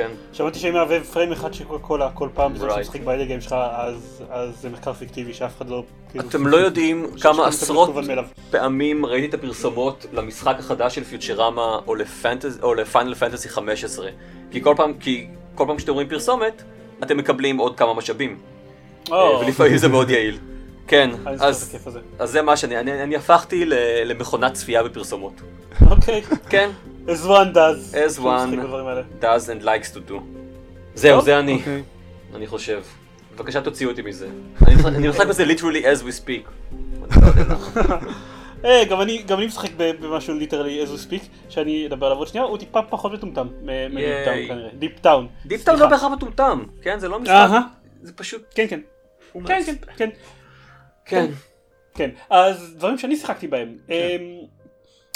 כן. שמעתי שאם מהבהב פריים אחד של קולה כל פעם בזמן. שאתה משחק באיידל גיים שלך, אז אז זה מחקר פיקטיבי שאף אחד לא... כאילו, אתם לא יודעים כמה עשרות. פעמים ראיתי את הפרסומות למשחק החדש של פיוטרמה או ל Final Fantasy 15 כי כל פעם כי כל פעם שאתם רואים פרסומת אתם מקבלים עוד כמה משאבים או, ולפעמים זה מאוד יעיל. כן, אז. אז זה מה שאני, אני, אני הפכתי למכונת צפייה בפרסומות. אוקיי, כן, as one does. As one. does and likes to do. זהו, זה אני, אוקיי. אני חושב. בבקשה תוציאו אותי מזה. אני משחק- בזה literally as we speak. אה, גם אני גם אני משחק במשהו literally as we speak, שאני אדבר עליו עוד שנייה, הוא טיפה פחות מטומטם מ Deep. Town כנראה. Deep Town. Deep Town לא. בהכרח מטומטם, כן? זה לא משחק, זה פשוט... כן כן. כן כן כן. כן. כן, אז דברים שאני שיחקתי בהם.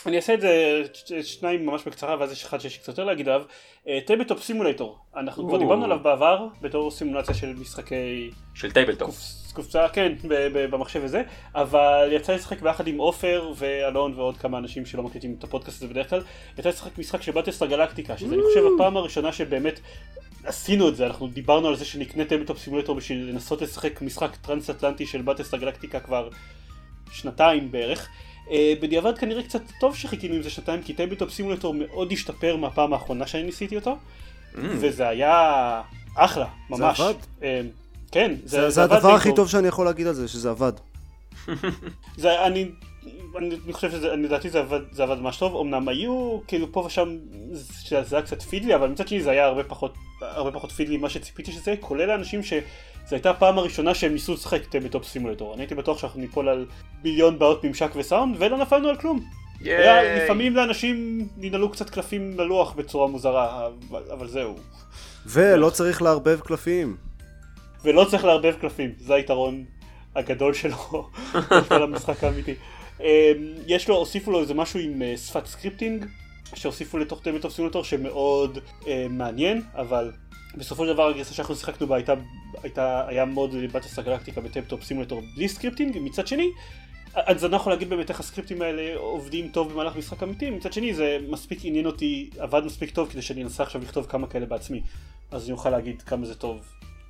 אני אעשה את זה שניים ממש בקצרה ואז יש אחד שיש קצת יותר להגיד עליו. Tabletop Simulator. אנחנו כבר. דיברנו עליו בעבר בתור סימולציה של משחקי של tabletop. קופ- קופסה, כן, במחשב וזה, אבל יצא לשחק ביחד עם עופר ואלון ועוד כמה אנשים שלא מקליטים את הפודקאסט הזה בדרך כלל, יצא לשחק משחק של Battlestar Galactica, שזה אני חושב הפעם הראשונה שבאמת עשינו את זה, אנחנו דיברנו על זה שנקנה Tabletop Simulator בשביל לנסות לשחק משחק טרנס אטלנטי של Battlestar Galactica כבר שנתיים בערך. אה, בדיעבד כנראה קצת טוב שחיכינו עם זה שנתיים, כי Tabletop Simulator מאוד השתפר מהפעם האחרונה שאני ניסיתי אותו, Mm. וזה היה אחלה, ממש. עבד? אה, כן, זה זה עבד הדבר די הכי טוב שאני יכול להגיד על זה, שזה עבד. זה, אני, אני, אני חושב שזה, אני לדעתי זה עבד, זה עבד ממש טוב, אמנם היו כאילו פה ושם, שזה היה קצת fiddly, אבל מצד שני זה היה הרבה פחות, הרבה פחות fiddly ממה שציפיתי שזה, יהיה, כולל האנשים שזו הייתה הפעם הראשונה שהם ניסו לשחק Tabletop Simulator. אני הייתי בטוח שאנחנו ניפול על מיליון בעיות ממשק וסאונד, ולא נפלנו על כלום. היה. לפעמים לאנשים ננעלו קצת קלפים ללוח בצורה מוזרה, אבל, אבל זהו. ולא צריך לערבב קלפים. ולא צריך לערבב קלפים, זה היתרון הגדול שלו, של המשחק האמיתי. אמ, יש לו, הוסיפו לו איזה משהו עם אה, שפת scripting, שהוסיפו לתוך Tabletop Simulator שמאוד אה, מעניין, אבל בסופו של דבר הגרסה שאנחנו שיחקנו בה הייתה, הייתה, היה מוד Battlestar Galactica ב Tabletop Simulator בלי scripting, מצד שני, אז אני לא יכול להגיד באמת איך הסקריפטים האלה עובדים טוב במהלך משחק אמיתי, מצד שני זה מספיק עניין אותי, עבד מספיק טוב כדי שאני אנסה עכשיו לכתוב כמה כאלה בעצמי, אז אני אוכל להגיד כמה זה טוב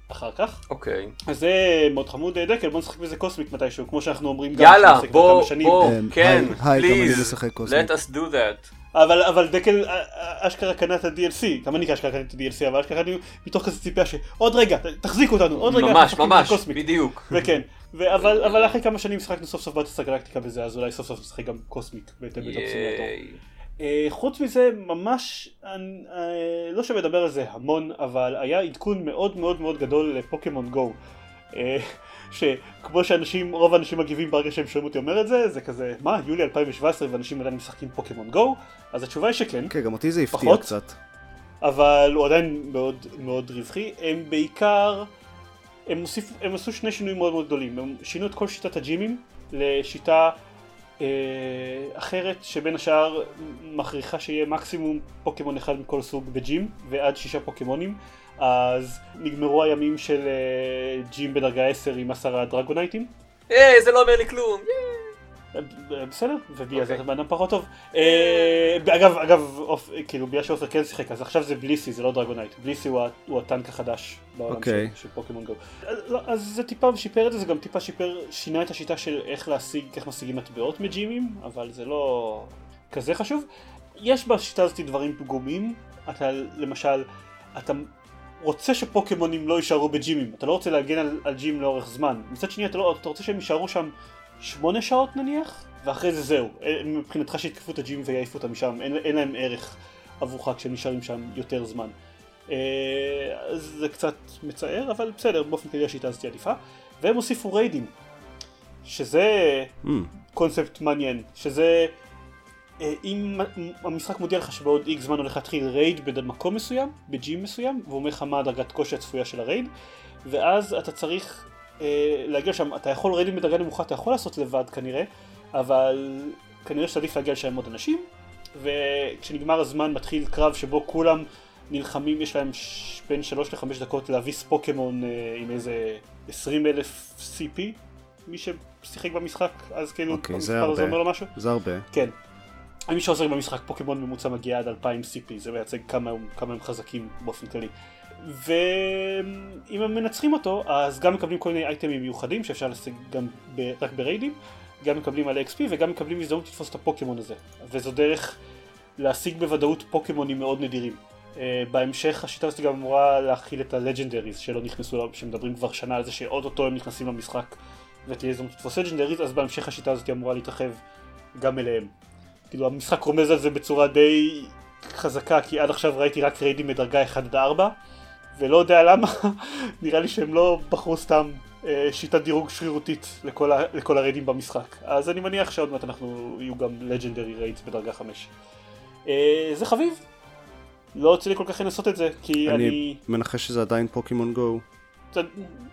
אחר כך. אוקיי. אז זה מאוד חמוד דקל, בוא נשחק בזה קוסמיק מתישהו, כמו שאנחנו אומרים גם יאללה, בוא. בוא, כן, כן, משחק קוסמיק. let us do that. אבל, אבל דקל אה, אה, אשכרה קנה את ה-DLC, גם אני אשכרה קניתי את ה-DLC, אבל אשכרה קניתי מתוך כזה ציפייה שעוד רגע, תחזיקו אותנו, עוד רגע, ממש, ממש, בקוסמיק. בדיוק. וכן, אבל, אבל אחרי כמה שנים שיחקנו סוף סוף באטיסטה גלקטיקה בזה, אז אולי סוף סוף נשחק גם קוסמיק בהתאם לסימולטור. ייי. אה, חוץ מזה, ממש, אני, לא שווה לדבר על זה המון, אבל היה עדכון מאוד מאוד מאוד גדול לפוקימון גו. שכמו שאנשים, רוב האנשים מגיבים ברגע שהם שומעים אותי אומר את זה, זה כזה, מה, יולי 2017 ואנשים עדיין משחקים פוקימון גו? אז התשובה היא שכן, כן, גם אותי זה הפתיע פחות? קצת. אבל הוא עדיין מאוד מאוד רווחי. הם בעיקר, הם, מוסיף, הם עשו שני שינויים מאוד מאוד גדולים. הם שינו את כל שיטת הג'ימים לשיטה אה, אחרת, שבין השאר מכריחה שיהיה מקסימום פוקימון אחד מכל סוג בג'ים, ועד שישה פוקימונים. אז נגמרו הימים של אה, ג'ים בדרגה 10 עם עשרה דרגונייטים. היי, זה לא אומר לי כלום. אה, בסדר, ובי אז אוקיי. אתה בן אדם פחות טוב. אה, אגב, אגב, כאילו בגלל שעופר כן שיחק, אז עכשיו זה בליסי, זה לא דרגונייט. בליסי הוא הטנק החדש בעולם אוקיי. של- של פוקימון גו. אז לא, אז זה טיפה שיפר את זה, זה גם טיפה שיפר, שינה את השיטה של איך להשיג, איך משיגים מטבעות מג'ימים, אבל זה לא כזה חשוב. יש בשיטה הזאת דברים פגומים, אתה למשל, אתה רוצה שפוקימונים לא יישארו בג'ימים, אתה לא רוצה להגן על, על ג'ים לאורך זמן. מצד שני אתה, לא, אתה רוצה שהם יישארו שם שמונה שעות נניח, ואחרי זה זהו. אה, מבחינתך שיתקפו את הג'ים ויעיפו אותם משם, אין, אין להם ערך עבורך כשהם נשארים שם יותר זמן. אה, אז זה קצת מצער, אבל בסדר, באופן כללי השיטה הזאת עדיפה. והם הוסיפו ריידים, שזה Mm, קונספט מעניין, שזה אם המשחק מודיע לך שבעוד איקס זמן הולך להתחיל raid במקום מסוים, ב gym מסוים, והוא אומר לך מה הדרגת קושי הצפויה של ה raid, ואז אתה צריך אה, להגיע לשם, אתה יכול raid ים בדרגה נמוכה, אתה יכול לעשות לבד כנראה, אבל כנראה שעדיף להגיע לשם עם עוד אנשים, וכשנגמר הזמן מתחיל קרב שבו כולם נלחמים, יש להם ש... בין 3 ל-5 דקות להביס פוקימון אה, עם איזה 20 אלף CP, מי ששיחק במשחק, אז כאילו אוקיי, זה המספר הזה הרבה. אומר לו משהו? זה הרבה. כן. מי שעוזר במשחק פוקימון ממוצע מגיע עד 2000 CP, זה מייצג כמה, כמה הם חזקים באופן כללי. ואם הם מנצחים אותו, אז גם מקבלים כל מיני אייטמים מיוחדים שאפשר להשיג גם ב... רק בריידים, גם מקבלים על XP וגם מקבלים הזדמנות לתפוס את הפוקימון הזה. וזו דרך להשיג בוודאות פוקימונים מאוד נדירים. Uh, בהמשך השיטה הזאת גם אמורה להכיל את ה legendaries שלא נכנסו, שמדברים כבר שנה על זה שאו-טו-טו הם נכנסים למשחק ותהיה הזדמנות לתפוס legendaries, אז בהמשך השיטה הזאת אמורה להתרחב גם אליהם. כאילו המשחק רומז על זה בצורה די חזקה, כי עד עכשיו ראיתי רק raid ים מדרגה 1 עד 4, ולא יודע למה, נראה לי שהם לא בחרו סתם אה, שיטת דירוג שרירותית לכל, ה, לכל ה raid ים במשחק. אז אני מניח שעוד מעט אנחנו יהיו גם legendary raids בדרגה 5. אה, זה חביב. לא יוצא לי כל כך לנסות את זה, כי אני... אני מנחש שזה עדיין פוקימון גו. זה,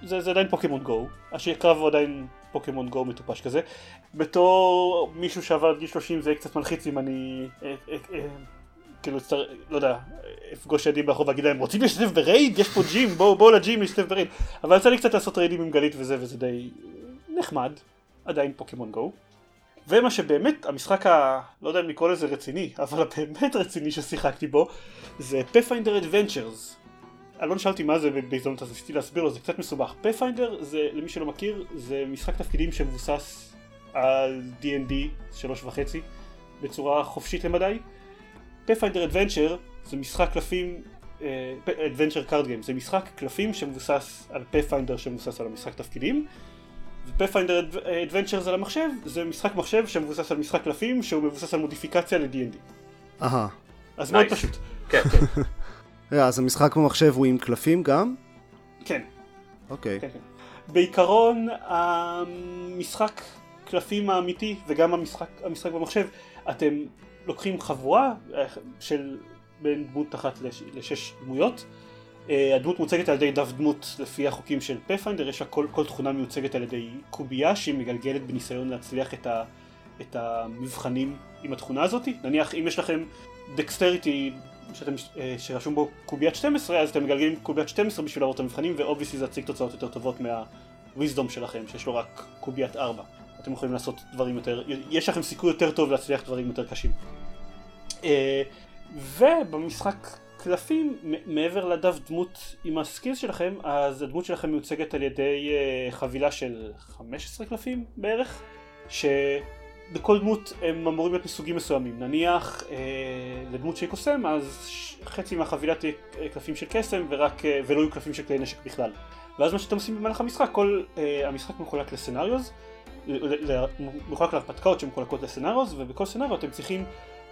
זה, זה עדיין פוקימון גו, הקרב הוא עדיין פוקימון גו מטופש כזה. בתור מישהו שעבר עד גיל 30 זה יהיה קצת מלחיץ אם אני, אה, אה, אה, כאילו, לא יודע, אפגוש ילדים ברחוב ואגיד להם רוצים להשתתף ב raid? יש פה gym, בואו בוא ל gym להשתתף ב raid. אבל יצא לי קצת לעשות raid ים עם גלית וזה, וזה די נחמד, עדיין פוקימון גו. ומה שבאמת המשחק ה... לא יודע אם לקרוא לזה רציני, אבל הבאמת רציני ששיחקתי בו זה Pathfinder Adventures. אלון שאל אותי מה זה בהזדמנות אז ניסיתי להסביר לו, זה קצת מסובך. Pathfinder זה, למי שלא מכיר, זה משחק תפקידים שמבוסס על D&D שלוש וחצי בצורה חופשית למדי. Pathfinder Adventure זה משחק קלפים, אה, Adventure Card Game, זה משחק קלפים שמבוסס על Pathfinder שמבוסס על המשחק תפקידים. ו-Pathfinder Adventures על המחשב זה משחק מחשב שמבוסס על משחק קלפים שהוא מבוסס על מודיפיקציה ל-D&D. אהה. אז מאוד. פשוט. כן. רגע, אז המשחק במחשב הוא עם קלפים גם? כן. אוקיי. כן, כן. בעיקרון המשחק קלפים האמיתי וגם המשחק, המשחק במחשב אתם לוקחים חבורה אה, של בין דמות אחת לש, לשש דמויות אה, הדמות מוצגת על ידי דף דמות לפי החוקים של פאת'פיינדר יש לה כל, כל תכונה מיוצגת על ידי קובייה שהיא מגלגלת בניסיון להצליח את, ה, את המבחנים עם התכונה הזאת נניח אם יש לכם dexterity שאתם, אה, שרשום בו קוביית 12 אז אתם מגלגלים קוביית 12 בשביל לעבור את המבחנים ו obviously זה יציג תוצאות יותר טובות מה wisdom שלכם שיש לו רק קוביית 4 אתם יכולים לעשות דברים יותר, יש לכם סיכוי יותר טוב להצליח דברים יותר קשים. אה, ובמשחק קלפים, מעבר לדף דמות עם הסקילס שלכם, אז הדמות שלכם מיוצגת על ידי אה, חבילה של 15 קלפים בערך, שבכל דמות הם אמורים להיות מסוגים מסוימים. נניח אה, לדמות שהיא קוסם, אז חצי מהחבילה תהיה קלפים של קסם ורק, אה, ולא יהיו קלפים של כלי נשק בכלל. ואז מה שאתם עושים במהלך המשחק, כל אה, המשחק מחולק לסצנריוז, מחולק להרפתקאות שמחולקות ל scenarios, ובכל scenario אתם צריכים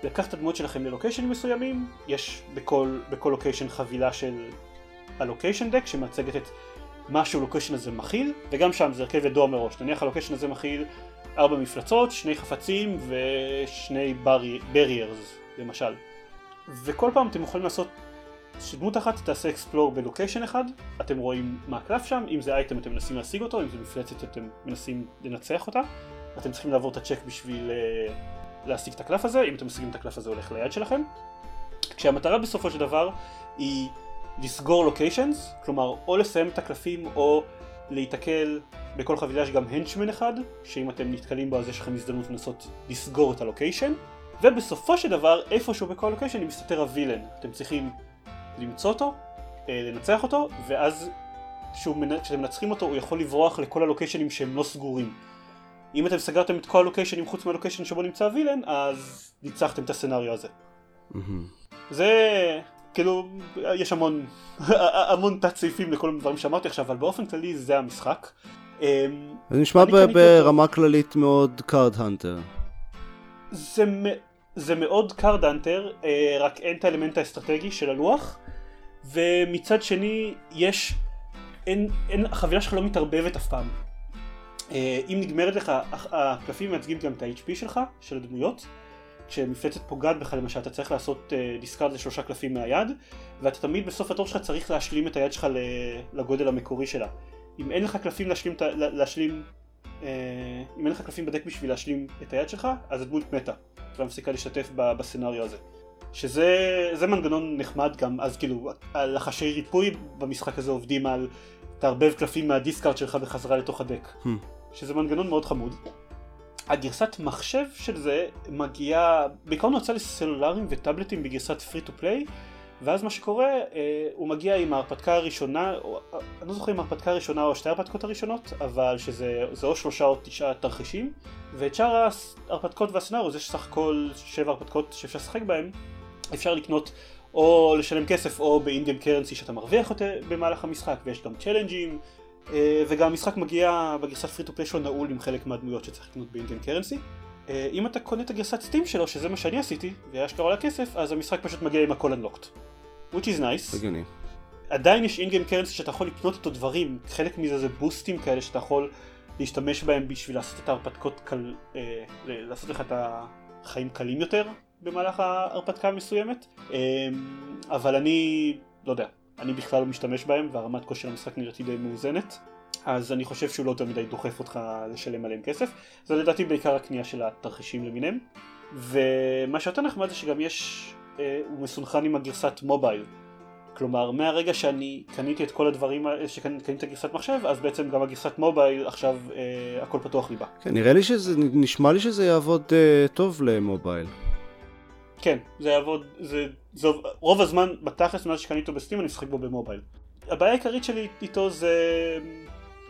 לקחת את הדמות שלכם ל location ים מסוימים, יש בכל, בכל location חבילה של ה location deck שמייצגת את מה שה location הזה מכיל, וגם שם זה הרכב ידוע מראש, נניח ה location הזה מכיל ארבע מפלצות, שני חפצים ושני barriers למשל. וכל פעם אתם יכולים לעשות שדמות אחת תעשה explore ב location אחד, אתם רואים מה הקלף שם, אם זה אייטם אתם מנסים להשיג אותו, אם זה מפלצת אתם מנסים לנצח אותה, אתם צריכים לעבור את הצ'ק בשביל uh, להשיג את הקלף הזה, אם אתם משיגים את הקלף הזה הולך ליד שלכם. כשהמטרה בסופו של דבר היא לסגור לוקיישנס, כלומר או לסיים את הקלפים או להיתקל, בכל חבילה יש גם הנצ'מן אחד, שאם אתם נתקלים בו אז יש לכם הזדמנות לנסות לסגור את הלוקיישן, ובסופו של דבר איפשהו בכל לוקיישן מסתתר הווילן, אתם צריכים למצוא אותו, אה, לנצח אותו, ואז כשאתם מנצחים אותו הוא יכול לברוח לכל ה location ים שהם לא סגורים. אם אתם סגרתם את כל ה location ים חוץ מה location שבו נמצא ה villain, אז ניצחתם את ה scenario הזה. זה כאילו יש המון המון תת סעיפים לכל הדברים שאמרתי עכשיו אבל באופן כללי זה המשחק. אמ, זה נשמע ברמה כללית מאוד קארד הנטר. זה מאוד קארד הנטר אה, רק אין את האלמנט האסטרטגי של הלוח ומצד שני יש אין, אין החבילה שלך לא מתערבבת אף פעם אה, אם נגמרת לך, הקלפים מייצגים גם את ה-HP שלך, של הדמויות. כשמפלצת פוגעת בך למשל אתה צריך לעשות discard אה, לשלושה קלפים מהיד ואתה תמיד בסוף התור שלך צריך להשלים את היד שלך לגודל המקורי שלה. אם אין לך קלפים להשלים, להשלים אה, אם אין לך קלפים ב deck בשביל להשלים את היד שלך אז הדמות מתה. אתה מפסיקה להשתתף ב scenario הזה. שזה מנגנון נחמד גם אז כאילו לחשי ריפוי במשחק הזה עובדים על תערבב קלפים מה discard שלך בחזרה לתוך ה deck. Hmm. שזה מנגנון מאוד חמוד. הגרסת מחשב של זה מגיעה, בעיקרון הוא יוצא לסלולרים וטאבלטים בגרסת free to play ואז מה שקורה, אה, הוא מגיע עם ההרפתקה הראשונה, או, אני לא זוכר אם ההרפתקה הראשונה או שתי ההרפתקות הראשונות, אבל שזה או שלושה או תשעה תרחישים, ואת שאר ההרפתקות וה scenario, יש סך הכל שבע הרפתקות שאפשר לשחק בהן, אפשר לקנות או לשלם כסף או ב in-game currency שאתה מרוויח יותר במהלך המשחק, ויש גם challenge ים, אה, וגם המשחק מגיע בגרסת free to play שלו נעול עם חלק מהדמויות שצריך לקנות ב in-game currency. אה, אם אתה קונה את הגרסת Steam שלו, שזה מה שאני עשיתי, והיה שקרה לכסף, אז המשחק פשוט מגיע עם הכל unlocked. which is nice. הגיוני. עדיין יש in-game currency שאתה יכול לקנות איתו דברים, חלק מזה זה boost ים כאלה שאתה יכול להשתמש בהם בשביל לעשות את ההרפתקות קל... אה, לעשות לך את החיים קלים יותר במהלך ההרפתקה המסוימת. אה, אבל אני, לא יודע, אני בכלל לא משתמש בהם והרמת כושר המשחק נראית לי די מאוזנת אז אני חושב שהוא לא יותר מדי דוחף אותך לשלם עליהם כסף זה לדעתי בעיקר הקנייה של התרחישים למיניהם ומה שיותר נחמד זה שגם יש, אה, הוא מסונכן עם הגרסת מובייל כלומר מהרגע שאני קניתי את כל הדברים, שקניתי את הגרסת מחשב אז בעצם גם הגרסת מובייל עכשיו אה, הכל פתוח לי בה. כן, נראה לי שזה, נשמע לי שזה יעבוד אה, טוב למובייל. כן, זה יעבוד, זה, זה רוב הזמן בתכלס מאז שקניתי אותו בסטים אני משחק בו במובייל. הבעיה העיקרית שלי איתו זה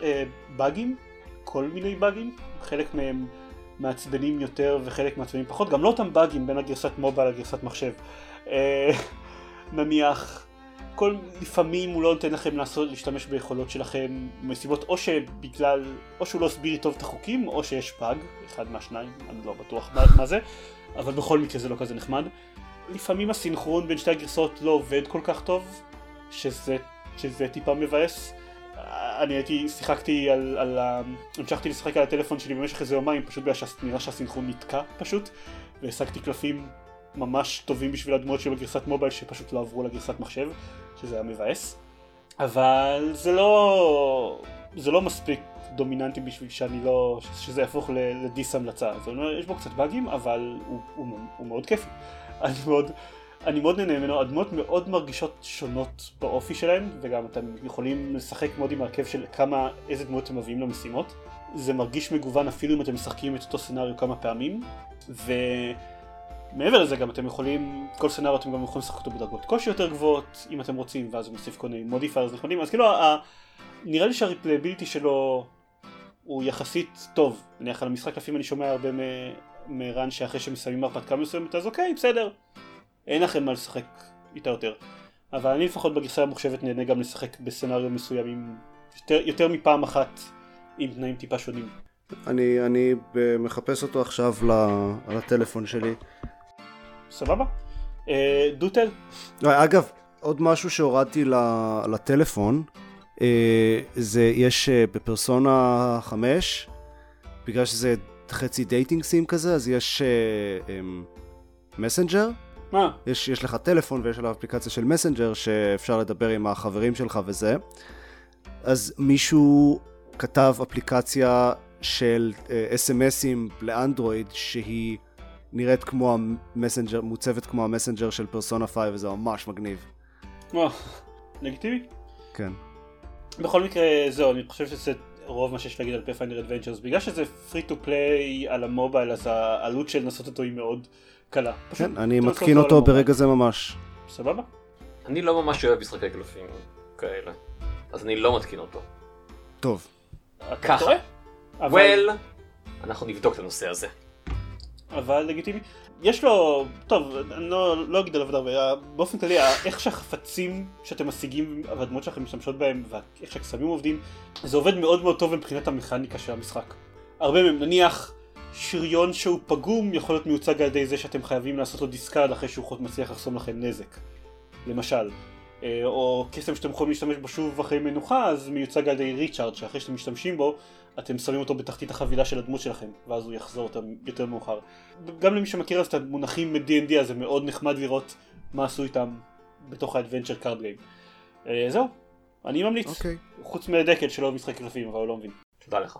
אה, באגים, כל מיני באגים, חלק מהם מעצבנים יותר וחלק מעצבנים פחות, גם לא אותם באגים בין הגרסת מובייל לגרסת מחשב. אה, נניח, כל, לפעמים הוא לא נותן לכם לעשות, להשתמש ביכולות שלכם מסיבות או שבגלל, או שהוא לא הסביר טוב את החוקים, או שיש באג, אחד מהשניים, אני לא בטוח מה, מה זה. אבל בכל מקרה זה לא כזה נחמד. לפעמים הסינכרון בין שתי הגרסאות לא עובד כל כך טוב, שזה, שזה טיפה מבאס. אני הייתי, שיחקתי על, על ה... המשכתי לשחק על הטלפון שלי במשך איזה יומיים, פשוט בגלל שנראה שהסינכרון נתקע פשוט, והשגתי קלפים ממש טובים בשביל הדמויות שבגרסת מובייל שפשוט לא עברו לגרסת מחשב, שזה היה מבאס. אבל זה לא... זה לא מספיק דומיננטי בשביל שאני לא, שזה יהפוך ל dis המלצה. זאת אומרת, יש בו קצת באגים, אבל הוא, הוא, הוא מאוד כיפי. אני מאוד, אני מאוד נהנה ממנו, הדמות מאוד מרגישות שונות באופי שלהן, וגם אתם יכולים לשחק מאוד עם הרכב של כמה, איזה דמות אתם מביאים למשימות. זה מרגיש מגוון אפילו אם אתם משחקים את אותו scenario כמה פעמים, ומעבר לזה גם אתם יכולים, כל scenario אתם גם יכולים לשחק אותו בדרגות קושי יותר גבוהות, אם אתם רוצים, ואז הוא מוסיף כל מיני modifiers נחמדים, אז כאילו, ה... נראה לי שה replayability שלו הוא יחסית טוב, נניח על המשחק לפעמים אני שומע הרבה מרן שאחרי שמסיימים הרפתקה מסוימת אז אוקיי בסדר, אין לכם מה לשחק איתה יותר. אבל אני לפחות בגרסה המוחשבת נהנה גם לשחק ב scenario מסוימים יותר, יותר מפעם אחת עם תנאים טיפה שונים. אני, אני מחפש אותו עכשיו על הטלפון שלי. סבבה. אה, דוטל? אגב, עוד משהו שהורדתי לטלפון, זה יש בפרסונה 5, בגלל שזה חצי dating sim כזה, אז יש messenger. Uh, um, מה? יש, יש לך טלפון ויש עליו אפליקציה של messenger שאפשר לדבר עם החברים שלך וזה. אז מישהו כתב אפליקציה של אס.אם.אסים uh, לאנדרואיד שהיא נראית כמו ה messenger, מעוצבת כמו ה messenger של פרסונה 5 וזה ממש מגניב. מה? לגיטימי? כן. בכל מקרה זהו, אני חושב שזה רוב מה שיש להגיד על פאת'פיינדר אדוונצ'רס, בגלל שזה free to play על ה mobile אז העלות של לנסות אותו היא מאוד קלה. כן, אני מתקין אותו ברגע זה ממש. סבבה? אני לא ממש אוהב משחקי קלפים כאלה, אז אני לא מתקין אותו. טוב. ככה. well, אנחנו נבדוק את הנושא הזה. אבל לגיטימי. יש לו, טוב, אני לא, לא אגיד עליו הרבה, באופן כללי, איך שהחפצים שאתם משיגים והדמות שלכם משתמשות בהם ואיך שהקסמים עובדים, זה עובד מאוד מאוד טוב מבחינת המכניקה של המשחק. הרבה מהם, נניח שריון שהוא פגום יכול להיות מיוצג על ידי זה שאתם חייבים לעשות לו discard אחרי שהוא מצליח לחסום לכם נזק, למשל. אה, או קסם שאתם יכולים להשתמש בו שוב אחרי מנוחה, אז מיוצג על ידי recharge, שאחרי שאתם משתמשים בו, אתם שמים אותו בתחתית החבילה של הדמות שלכם, ואז הוא יחזור אותם יותר מאוחר. גם למי שמכיר את המונחים מ-D&D, אז זה מאוד נחמד לראות מה עשו איתם בתוך card game. אה, זהו, אני ממליץ. Okay. אוקיי. חוץ מדקל שלא משחק קלפים, אבל הוא לא מבין. תודה לך.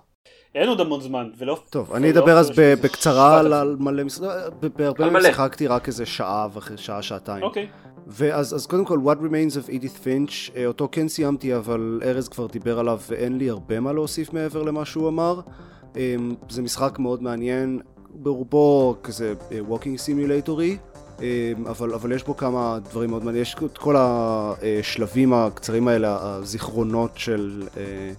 אין עוד המון זמן, ולא... טוב, אני אדבר אז בקצרה על מלא משחקים, בהרבה מהם שיחקתי רק איזה שעה שעה, שעתיים. אוקיי. ואז אז קודם כל, What Remains of Edith Finch, אה, אותו כן סיימתי, אבל ארז כבר דיבר עליו ואין לי הרבה מה להוסיף מעבר למה שהוא אמר. אמ, זה משחק מאוד מעניין, ברובו כזה אה, Walking Simulatory. אבל, אבל יש בו כמה דברים מאוד מעניינים, יש את כל השלבים הקצרים האלה, הזיכרונות של אה,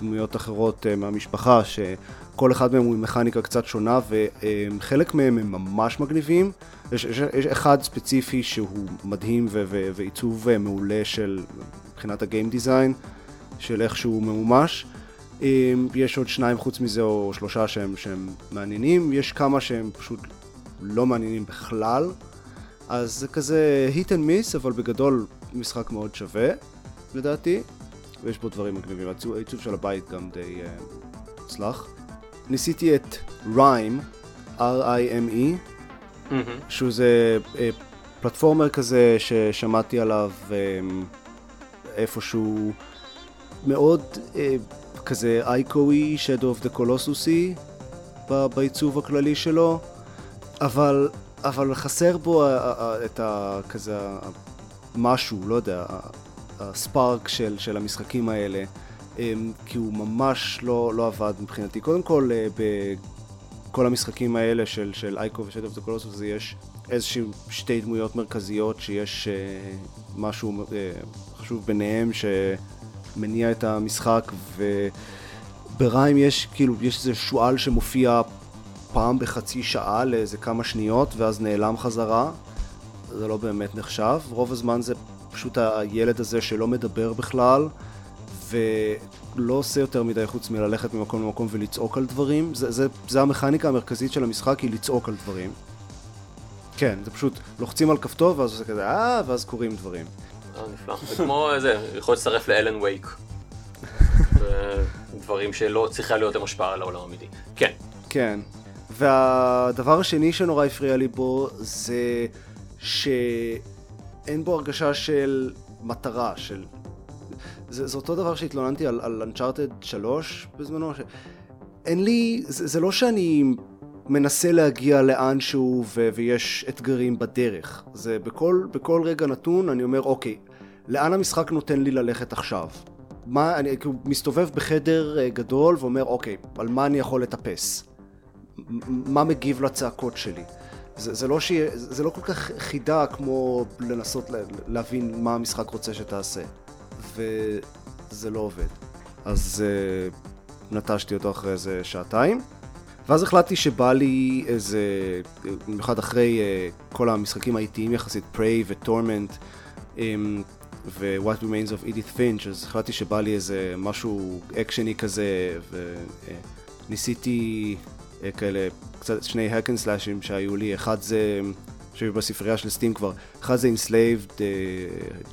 דמויות אחרות מהמשפחה, שכל אחד מהם הוא עם מכניקה קצת שונה, וחלק מהם הם ממש מגניבים. יש, יש, יש אחד ספציפי שהוא מדהים ו, ו, ועיצוב מעולה של מבחינת הגיים דיזיין, של איך שהוא ממומש. אמ, יש עוד שניים חוץ מזה או שלושה שהם, שהם מעניינים, יש כמה שהם פשוט לא מעניינים בכלל, אז זה כזה hit and miss, אבל בגדול משחק מאוד שווה לדעתי, ויש בו דברים מגניבים, העיצוב של הבית גם די uh, מוצלח. ניסיתי את ריים, R-I-M-E, mm-hmm. שהוא זה אה, פלטפורמר כזה ששמעתי עליו אה, איפשהו מאוד אה, כזה אייקואי, Shadow of the Colossusי בעיצוב הכללי שלו, אבל, אבל חסר בו את ה... כזה משהו, לא יודע, ה spark של, של המשחקים האלה, כי הוא ממש לא, לא עבד מבחינתי. קודם כל, כל המשחקים האלה של, של Ico ו Shadow of the Colossus יש איזשהם שתי דמויות מרכזיות שיש uh, משהו uh, חשוב ביניהם שמניע את המשחק ובריים יש כאילו יש איזה שועל שמופיע פעם בחצי שעה לאיזה כמה שניות ואז נעלם חזרה. זה לא באמת נחשב. רוב הזמן זה פשוט הילד הזה שלא מדבר בכלל ולא עושה יותר מדי חוץ מללכת ממקום למקום ולצעוק על דברים. זה, זה, זה המכניקה המרכזית של המשחק, היא לצעוק על דברים. כן, זה פשוט לוחצים על כפתור ואז עושה כזה אה, ואז קורים דברים. אה, נפלא. זה כמו איזה, יכול להצטרף לאלן וייק. דברים שלא צריכה להיות להם השפעה על העולם האמיתי. כן. כן. והדבר השני שנורא הפריע לי בו זה שאין בו הרגשה של מטרה, של זה, זה אותו דבר שהתלוננתי על, על Uncharted 3 בזמנו, אין לי, זה, זה לא שאני מנסה להגיע לאנשהו ו, ויש אתגרים בדרך, זה בכל, בכל רגע נתון אני אומר אוקיי, לאן המשחק נותן לי ללכת עכשיו? מה, אני כאילו מסתובב בחדר אה, גדול ואומר, אוקיי, על מה אני יכול לטפס? מה מגיב לצעקות שלי? זה, זה, לא שיה, זה לא כל כך חידה כמו לנסות לה, להבין מה המשחק רוצה שתעשה. וזה לא עובד. אז uh, נטשתי אותו אחרי איזה שעתיים. ואז החלטתי שבא לי איזה, במיוחד אחרי uh, כל המשחקים האיטיים יחסית, פריי וטורמנט um, ו-What Remains of Edith Finch, אז החלטתי שבא לי איזה משהו אקשני כזה, וניסיתי uh, uh, כאלה, קצת שני slashים שהיו לי, אחד זה, שהיו בספרייה של סטים כבר, אחד זה Enslaved, uh,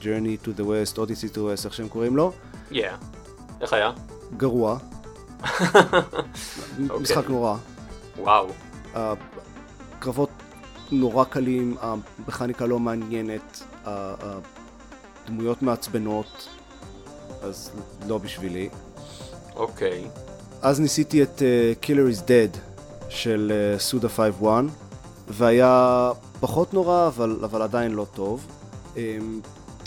Journey to the West, Odyssey to the West, איך שהם קוראים לו, Yeah. איך היה? גרוע, משחק אוקיי. נורא. וואו. הקרבות נורא קלים, המכניקה לא מעניינת, הדמויות מעצבנות, אז לא בשבילי. אוקיי. אז ניסיתי את uh, Killer is Dead של uh, Suda 51, והיה פחות נורא, אבל, אבל עדיין לא טוב. Um,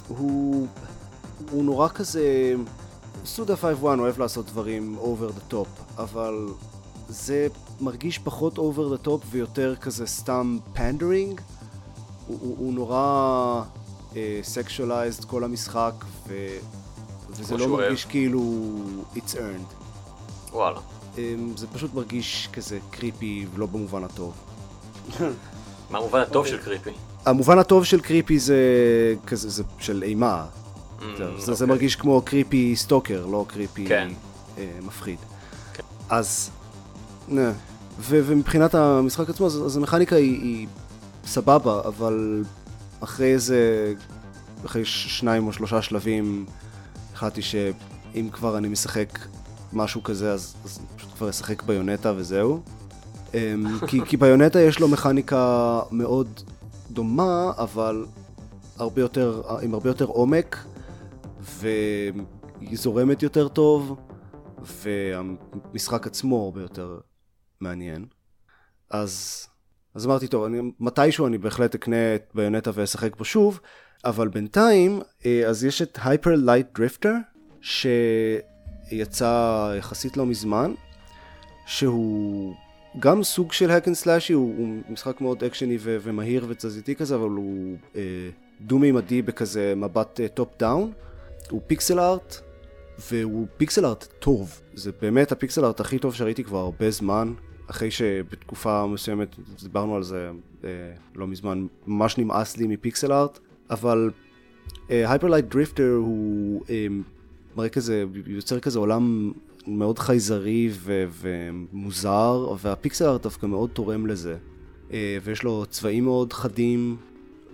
הוא, הוא נורא כזה... Suda 51 אוהב לעשות דברים over the top, אבל זה מרגיש פחות over the top ויותר כזה סתם pandering. הוא, הוא, הוא נורא sexualized כל המשחק, ו, וזה לא שהוא מרגיש אוהב. כאילו it's earned. וואלה. אמ, זה פשוט מרגיש כזה קריפי ולא במובן הטוב. מה המובן הטוב. של קריפי? המובן הטוב של קריפי זה כזה, זה של אימה. Mm, זה, זה אוקיי. מרגיש כמו קריפי סטוקר, לא קריפי כן. אה, מפחיד. כן. אז, נה. ו, ומבחינת המשחק עצמו, אז, אז המכניקה היא, היא סבבה, אבל אחרי איזה, אחרי שניים או שלושה שלבים, החלטתי שאם כבר אני משחק משהו כזה, אז, אז פשוט כבר אשחק ביונטה וזהו. אמ, כי, כי ביונטה יש לו מכניקה מאוד דומה, אבל הרבה יותר, עם הרבה יותר עומק, והיא זורמת יותר טוב, והמשחק עצמו הרבה יותר מעניין. אז, אז אמרתי, טוב, אני, מתישהו אני בהחלט אקנה את Bayonetta ואשחק בו שוב, אבל בינתיים, אה, אז יש את Hyper Light Drifter, שיצא יחסית לא מזמן, שהוא גם סוג של hack and slash, הוא, הוא משחק מאוד אקשני ו- ומהיר ותזזיתי כזה, אבל הוא אה, דו-מימדי בכזה מבט top down. הוא pixel art, והוא pixel art טוב. זה באמת ה pixel art הכי טוב שראיתי כבר הרבה זמן, אחרי שבתקופה מסוימת, דיברנו על זה אה, לא מזמן, ממש נמאס לי מ pixel art, אבל Hyper Light Drifter הוא אה, מראה כזה, יוצר כזה עולם מאוד חייזרי ו- ומוזר, וה pixel art דווקא מאוד תורם לזה. אה, ויש לו צבעים מאוד חדים,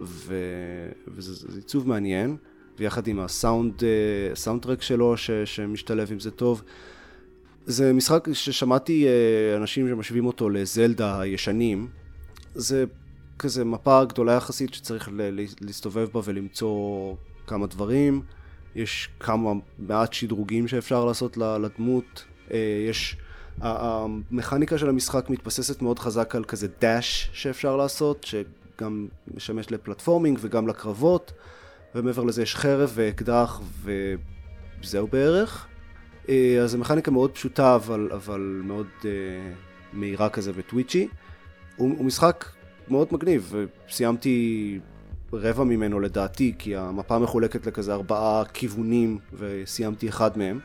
ו- וזה זה עיצוב מעניין, ויחד עם הסאונד, אה, הסאונדטרק שלו ש- שמשתלב עם זה טוב. זה משחק ששמעתי אה, אנשים שמשווים אותו לזלדה הישנים. זה כזה מפה גדולה יחסית שצריך ל- להסתובב בה ולמצוא כמה דברים. יש כמה מעט שדרוגים שאפשר לעשות לדמות. אה, יש... המכניקה של המשחק מתבססת מאוד חזק על כזה דאש שאפשר לעשות, שגם משמש לפלטפורמינג וגם לקרבות, ומעבר לזה יש חרב ואקדח וזהו בערך. אה, אז זו מכניקה מאוד פשוטה אבל, אבל מאוד uh, מהירה כזה וטוויצ'י. הוא, הוא משחק מאוד מגניב, וסיימתי רבע ממנו לדעתי, כי המפה מחולקת לכזה ארבעה כיוונים וסיימתי אחד מהם.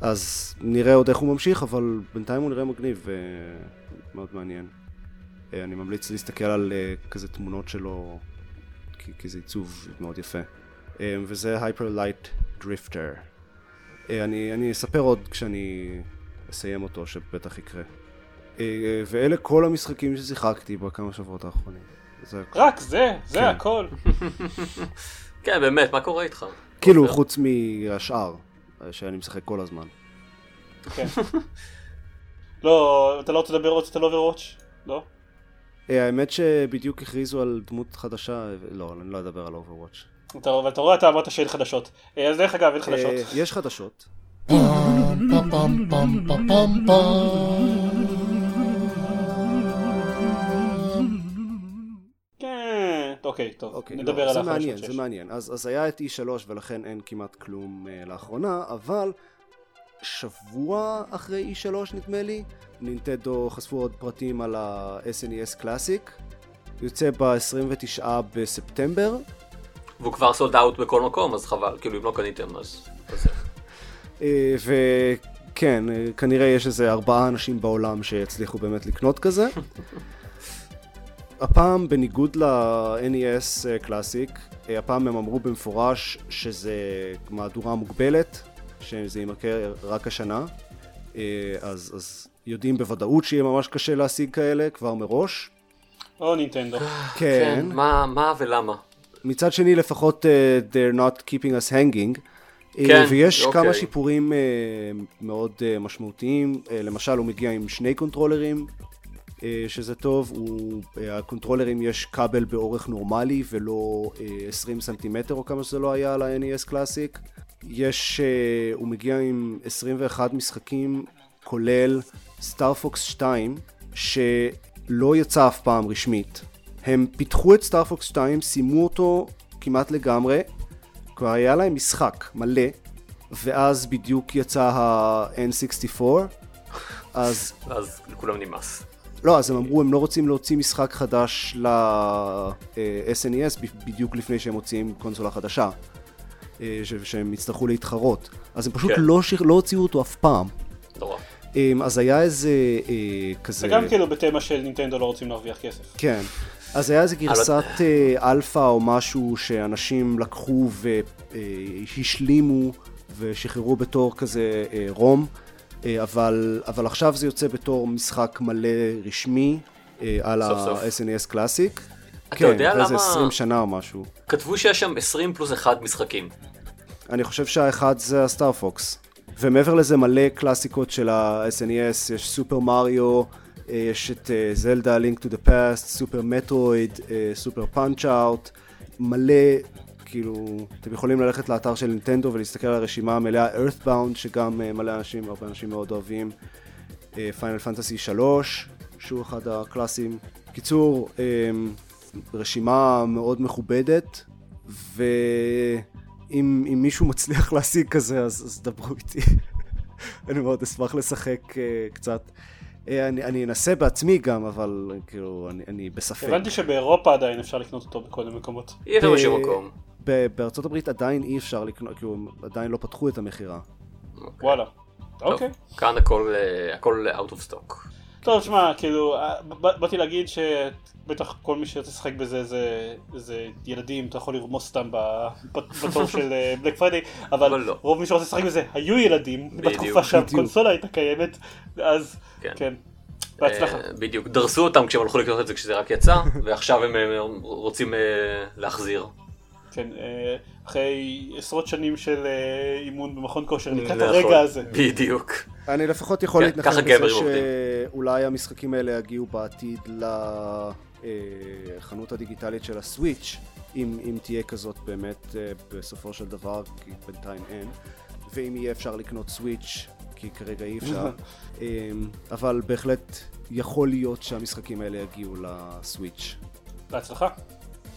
אז נראה עוד איך הוא ממשיך, אבל בינתיים הוא נראה מגניב ומאוד מעניין. אה, אני ממליץ להסתכל על אה, כזה תמונות שלו, כי, כי זה עיצוב מאוד יפה. אה, וזה Light Drifter. אה, אני, אני אספר עוד כשאני אסיים אותו, שבטח יקרה. ואלה כל המשחקים ששיחקתי בכמה שבועות האחרונים. זה הכל. רק זה, זה כן. הכל. כן, באמת, מה קורה איתך? כאילו? חוץ מהשאר, שאני משחק כל הזמן. כן. לא, אתה לא רוצה לדבר עוד קצת על Overwatch? לא? אה, האמת שבדיוק הכריזו על דמות חדשה, לא, אני לא אדבר על Overwatch. אתה, רואה, אתה אמרת שאין חדשות. אה, אז דרך אגב, אין חדשות. אה, יש חדשות. אוקיי, טוב, אוקיי, נדבר לא, על זה החדשות מעניין. זה מעניין. אז, אז היה את E3 ולכן אין כמעט כלום uh, לאחרונה, אבל שבוע אחרי E3 נדמה לי, נינטנדו חשפו עוד פרטים על ה-SNES Classic. יוצא ב-29 בספטמבר. והוא כבר sold out בכל מקום, אז חבל, כאילו אם לא קניתם אז... אה, וכן, אה, כנראה יש איזה ארבעה אנשים בעולם שיצליחו באמת לקנות כזה. הפעם, בניגוד ל-NES אה, Classic, אה, הפעם הם אמרו במפורש שזה מהדורה מוגבלת, שזה יימכר רק השנה. אה, אז, אז יודעים בוודאות שיהיה ממש קשה להשיג כאלה כבר מראש. או נינטנדו. כן. מה, מה ולמה? מצד שני לפחות uh, they're not keeping us hanging. אה, כן, ויש אוקיי. כמה שיפורים uh, מאוד uh, משמעותיים, uh, למשל הוא מגיע עם שני קונטרולרים, שזה טוב, הוא, uh, הקונטרולרים יש כבל באורך נורמלי ולא uh, 20 סנטימטר או כמה שזה לא היה על ה-NES Classic. יש, הוא מגיע עם 21 משחקים כולל Star Fox 2 שלא יצא אף פעם רשמית. הם פיתחו את Star Fox 2, סיימו אותו כמעט לגמרי, כבר היה להם משחק מלא, ואז בדיוק יצא ה-N64, אז אז לכולם נמאס. לא, אז הם אמרו הם לא רוצים להוציא משחק חדש ל-SNES בדיוק לפני שהם מוציאים קונסולה חדשה, אה, ש- שהם יצטרכו להתחרות, אז הם פשוט כן. לא, שיר- לא הוציאו אותו אף פעם. נורא. אה, אז היה איזה אה, כזה... זה גם כאילו בתמה של נינטנדו לא רוצים להרוויח כסף. כן. אז היה איזה גרסת אה, אלפא או משהו שאנשים לקחו והשלימו ושחררו בתור כזה אה, ROM, אה, אבל, אבל עכשיו זה יוצא בתור משחק מלא רשמי אה, על. ה-SNES Classic. אתה יודע כן, איזה למה- 20 שנה או משהו. כתבו שיש שם 20 פלוס 1 משחקים. אני חושב שהאחד זה ה Star Fox. ומעבר לזה מלא קלאסיקות של ה-SNES, יש Super Mario, אה, יש את אה, Zelda, Link to the Past, Super Metroid, Super Punch-Out, מלא, כאילו, אתם יכולים ללכת לאתר של נינטנדו ולהסתכל על הרשימה המלאה, Earthbound, שגם אה, מלא אנשים, הרבה אנשים מאוד אוהבים, פיינל פנטסי 3, שהוא אחד הקלאסים. קיצור, אה, רשימה מאוד מכובדת, ואם אם מישהו מצליח להשיג כזה, אז, אז דברו איתי. אני מאוד אשמח לשחק uh, קצת. אני, אני אנסה בעצמי גם, אבל כאילו, אני, אני בספק. הבנתי שבאירופה עדיין אפשר לקנות אותו בכל. אי אפשר ב- בשום מקום. בארצות הברית עדיין אי אפשר לקנות, כאילו, הם עדיין לא פתחו את המכירה. וואלה. טוב, אוקיי. כאן הכל, אה, הכל out of stock. טוב, שמע, כאילו, אה, באתי להגיד שבטח כל מי שרוצה לשחק בזה זה, זה ילדים, אתה יכול לרמוס אותם בתור של בלק פריידי, אבל אבל לא. רוב מי שרוצה לשחק בזה היו ילדים, בדיוק, בתקופה שהקונסולה הייתה קיימת, אז כן. כן, בהצלחה. אה, בדיוק, דרסו אותם כשהם הלכו לקנות את זה כשזה רק יצא, ועכשיו הם אה, רוצים אה, להחזיר. כן, אה, אחרי עשרות שנים של אה, אימון במכון כושר, לקראת נכון, הרגע הזה. בדיוק. אני לפחות יכול כן, להתנחם ככה בזה. שאולי המשחקים האלה יגיעו בעתיד לחנות הדיגיטלית של הסוויץ', אם, אם תהיה כזאת באמת אה, בסופו של דבר, כי בינתיים אין, ואם יהיה אפשר לקנות סוויץ', כי כרגע אי אפשר, אה, אבל בהחלט יכול להיות שהמשחקים האלה יגיעו לסוויץ'. בהצלחה.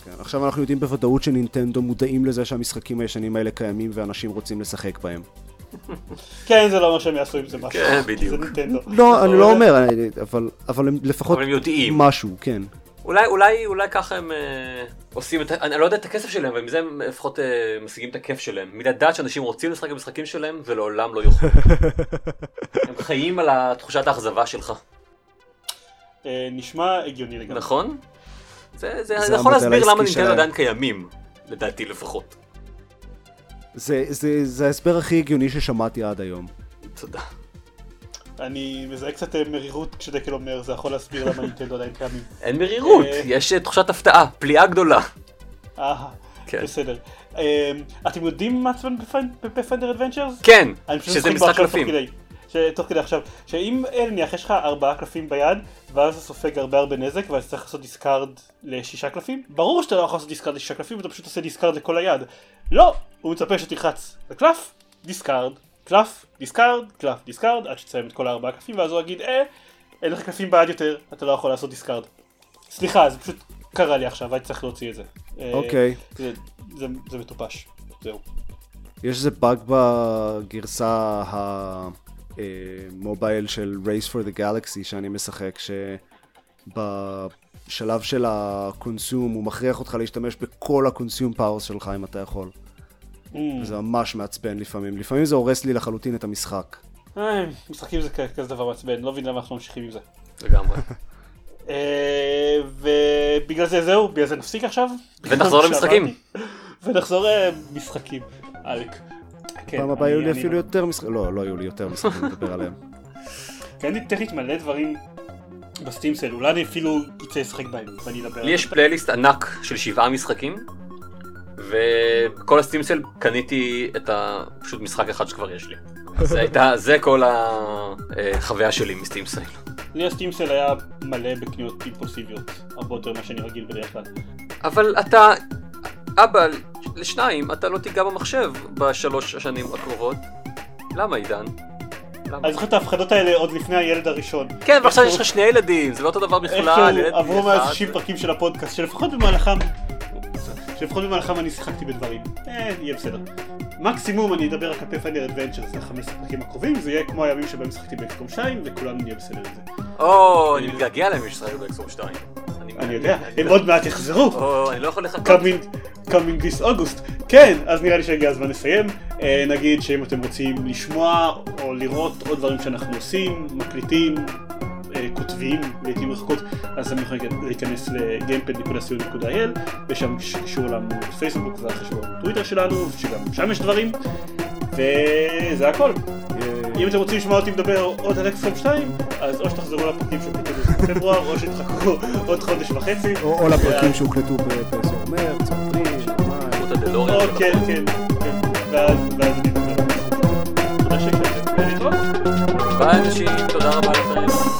כן, עכשיו אנחנו יודעים בוודאות שנינטנדו מודעים לזה שהמשחקים הישנים האלה קיימים ואנשים רוצים לשחק בהם. כן, זה לא אומר שהם יעשו עם זה משהו. כן, בדיוק. לא, אני לא אומר, אבל, אבל הם לפחות אבל הם יודעים. משהו, כן. אולי, אולי, אולי ככה הם אה, עושים את, אני לא יודע את הכסף שלהם, אבל מזה הם לפחות אה, משיגים את הכיף שלהם. מלדעת שאנשים רוצים לשחק במשחקים שלהם, ולעולם לא יוכלו. הם חיים על תחושת האכזבה שלך, אה, נשמע הגיוני לגמרי. נכון? זה, זה, זה יכול להסביר למה נינטנדו. עדיין קיימים, לדעתי לפחות. זה, זה, זה ההסבר הכי הגיוני ששמעתי עד היום. תודה. אני מזהה קצת אה, מרירות כשדקל אומר, זה יכול להסביר למה נינטנדו עדיין קיימים. אין מרירות, אה. יש אה, תחושת הפתעה, פליאה גדולה. אה, כן. בסדר. אתם יודעים מה מעצבן בפפנדר אדוונצ'רס? כן, שזה משחק קלפים. כדי. ש- תוך כדי עכשיו, שאם נניח יש לך ארבעה קלפים ביד, ואז אתה סופג הרבה הרבה נזק, ואז צריך לעשות discard לשישה קלפים, ברור שאתה לא יכול לעשות discard לשישה קלפים, אתה פשוט עושה discard לכל היד. לא! הוא מצפה שתלחץ לקלף, discard, קלף, discard, קלף, discard, עד שתסיים את כל הארבעה קלפים, ואז הוא יגיד, אה, אין לך קלפים ביד יותר, אתה לא יכול לעשות discard. סליחה, זה פשוט קרה לי עכשיו, הייתי צריך להוציא את זה. אה, אוקיי. זה- זה זה מטופש. זהו. יש איזה באג בגרסה המובייל של Race for the Galaxy שאני משחק, שבשלב של ה consume הוא מכריח אותך להשתמש בכל ה consume powers שלך אם אתה יכול. Mm. זה ממש מעצבן לפעמים. לפעמים זה הורס לי לחלוטין את המשחק. אה, משחקים זה כזה דבר מעצבן, לא מבין למה אנחנו ממשיכים עם זה. לגמרי. אה, ובגלל זה זהו, בגלל זה נפסיק עכשיו. ונחזור למשחקים. ונחזור למשחקים, עלק. כן, פעם הבאה יהיו לי אני- אפילו יותר משחקים. לא, לא יהיו לי יותר משחקים לדבר עליהם. כן, טכנית מלא דברים בסטים סל, אולי אני אפילו אצא לשחק בהם, ואני אדבר לי יש פלייליסט ענק של שבעה משחקים, וכל הסטימסל קניתי את ה... פשוט משחק אחד שכבר יש לי. זה הייתה, זה כל החוויה שלי מסטימסל. לי הסטים סל היה מלא בקניות אימפולסיביות, הרבה יותר ממה שאני רגיל בדרך כלל. אבל אתה, אבא, לשניים, אתה לא תיגע במחשב בשלוש השנים הקרובות. למה עידן? אני זוכר את ההפחדות האלה עוד לפני הילד הראשון. כן, ועכשיו יש לך שני ילדים, זה לא אותו דבר בכלל. איכשהו עברו מאז אחד. 60 פרקים של הפודקאסט, שלפחות במהלכם, שלפחות במהלכם אני שיחקתי בדברים. אה, יהיה בסדר. מקסימום אני אדבר על פייפנדר אדוונצ'ר, זה 15 פרקים הקרובים, זה יהיה כמו הימים שבהם שיחקתי באקסקום 2, וכולנו נהיה בסדר עם זה. או, אני מתגעגע להם שישחקו באקסום 2. אני יודע, הם עוד מעט יחזרו. או, אני לא יכול לחכות. Coming, this August. כן, אז נראה לי שהגיע הזמן לסיים. אה, נגיד שאם אתם רוצים לשמוע או לראות עוד דברים שאנחנו עושים, מקליטים, אה, כותבים לעיתים רחוקות, אז אתם יכולים להיכנס ל-gamepad.co.il ושם יש קישור לעמוד פייסבוק והחשבון טוויטר שלנו, שגם שם יש דברים. וזה הכל. אם אתם רוצים לשמוע אותי מדבר עוד על אקסקום 2, אז או שתחזרו לפרקים שהוקלטו בפברואר, או שתחכו עוד חודש וחצי. או לפרקים שהוקלטו ב- באזור מרץ, אפריל, מאי. או, כן. כן. ואז ואז אני. תודה שהקשבתם. להתראות. ביי אנשים, תודה רבה לכם.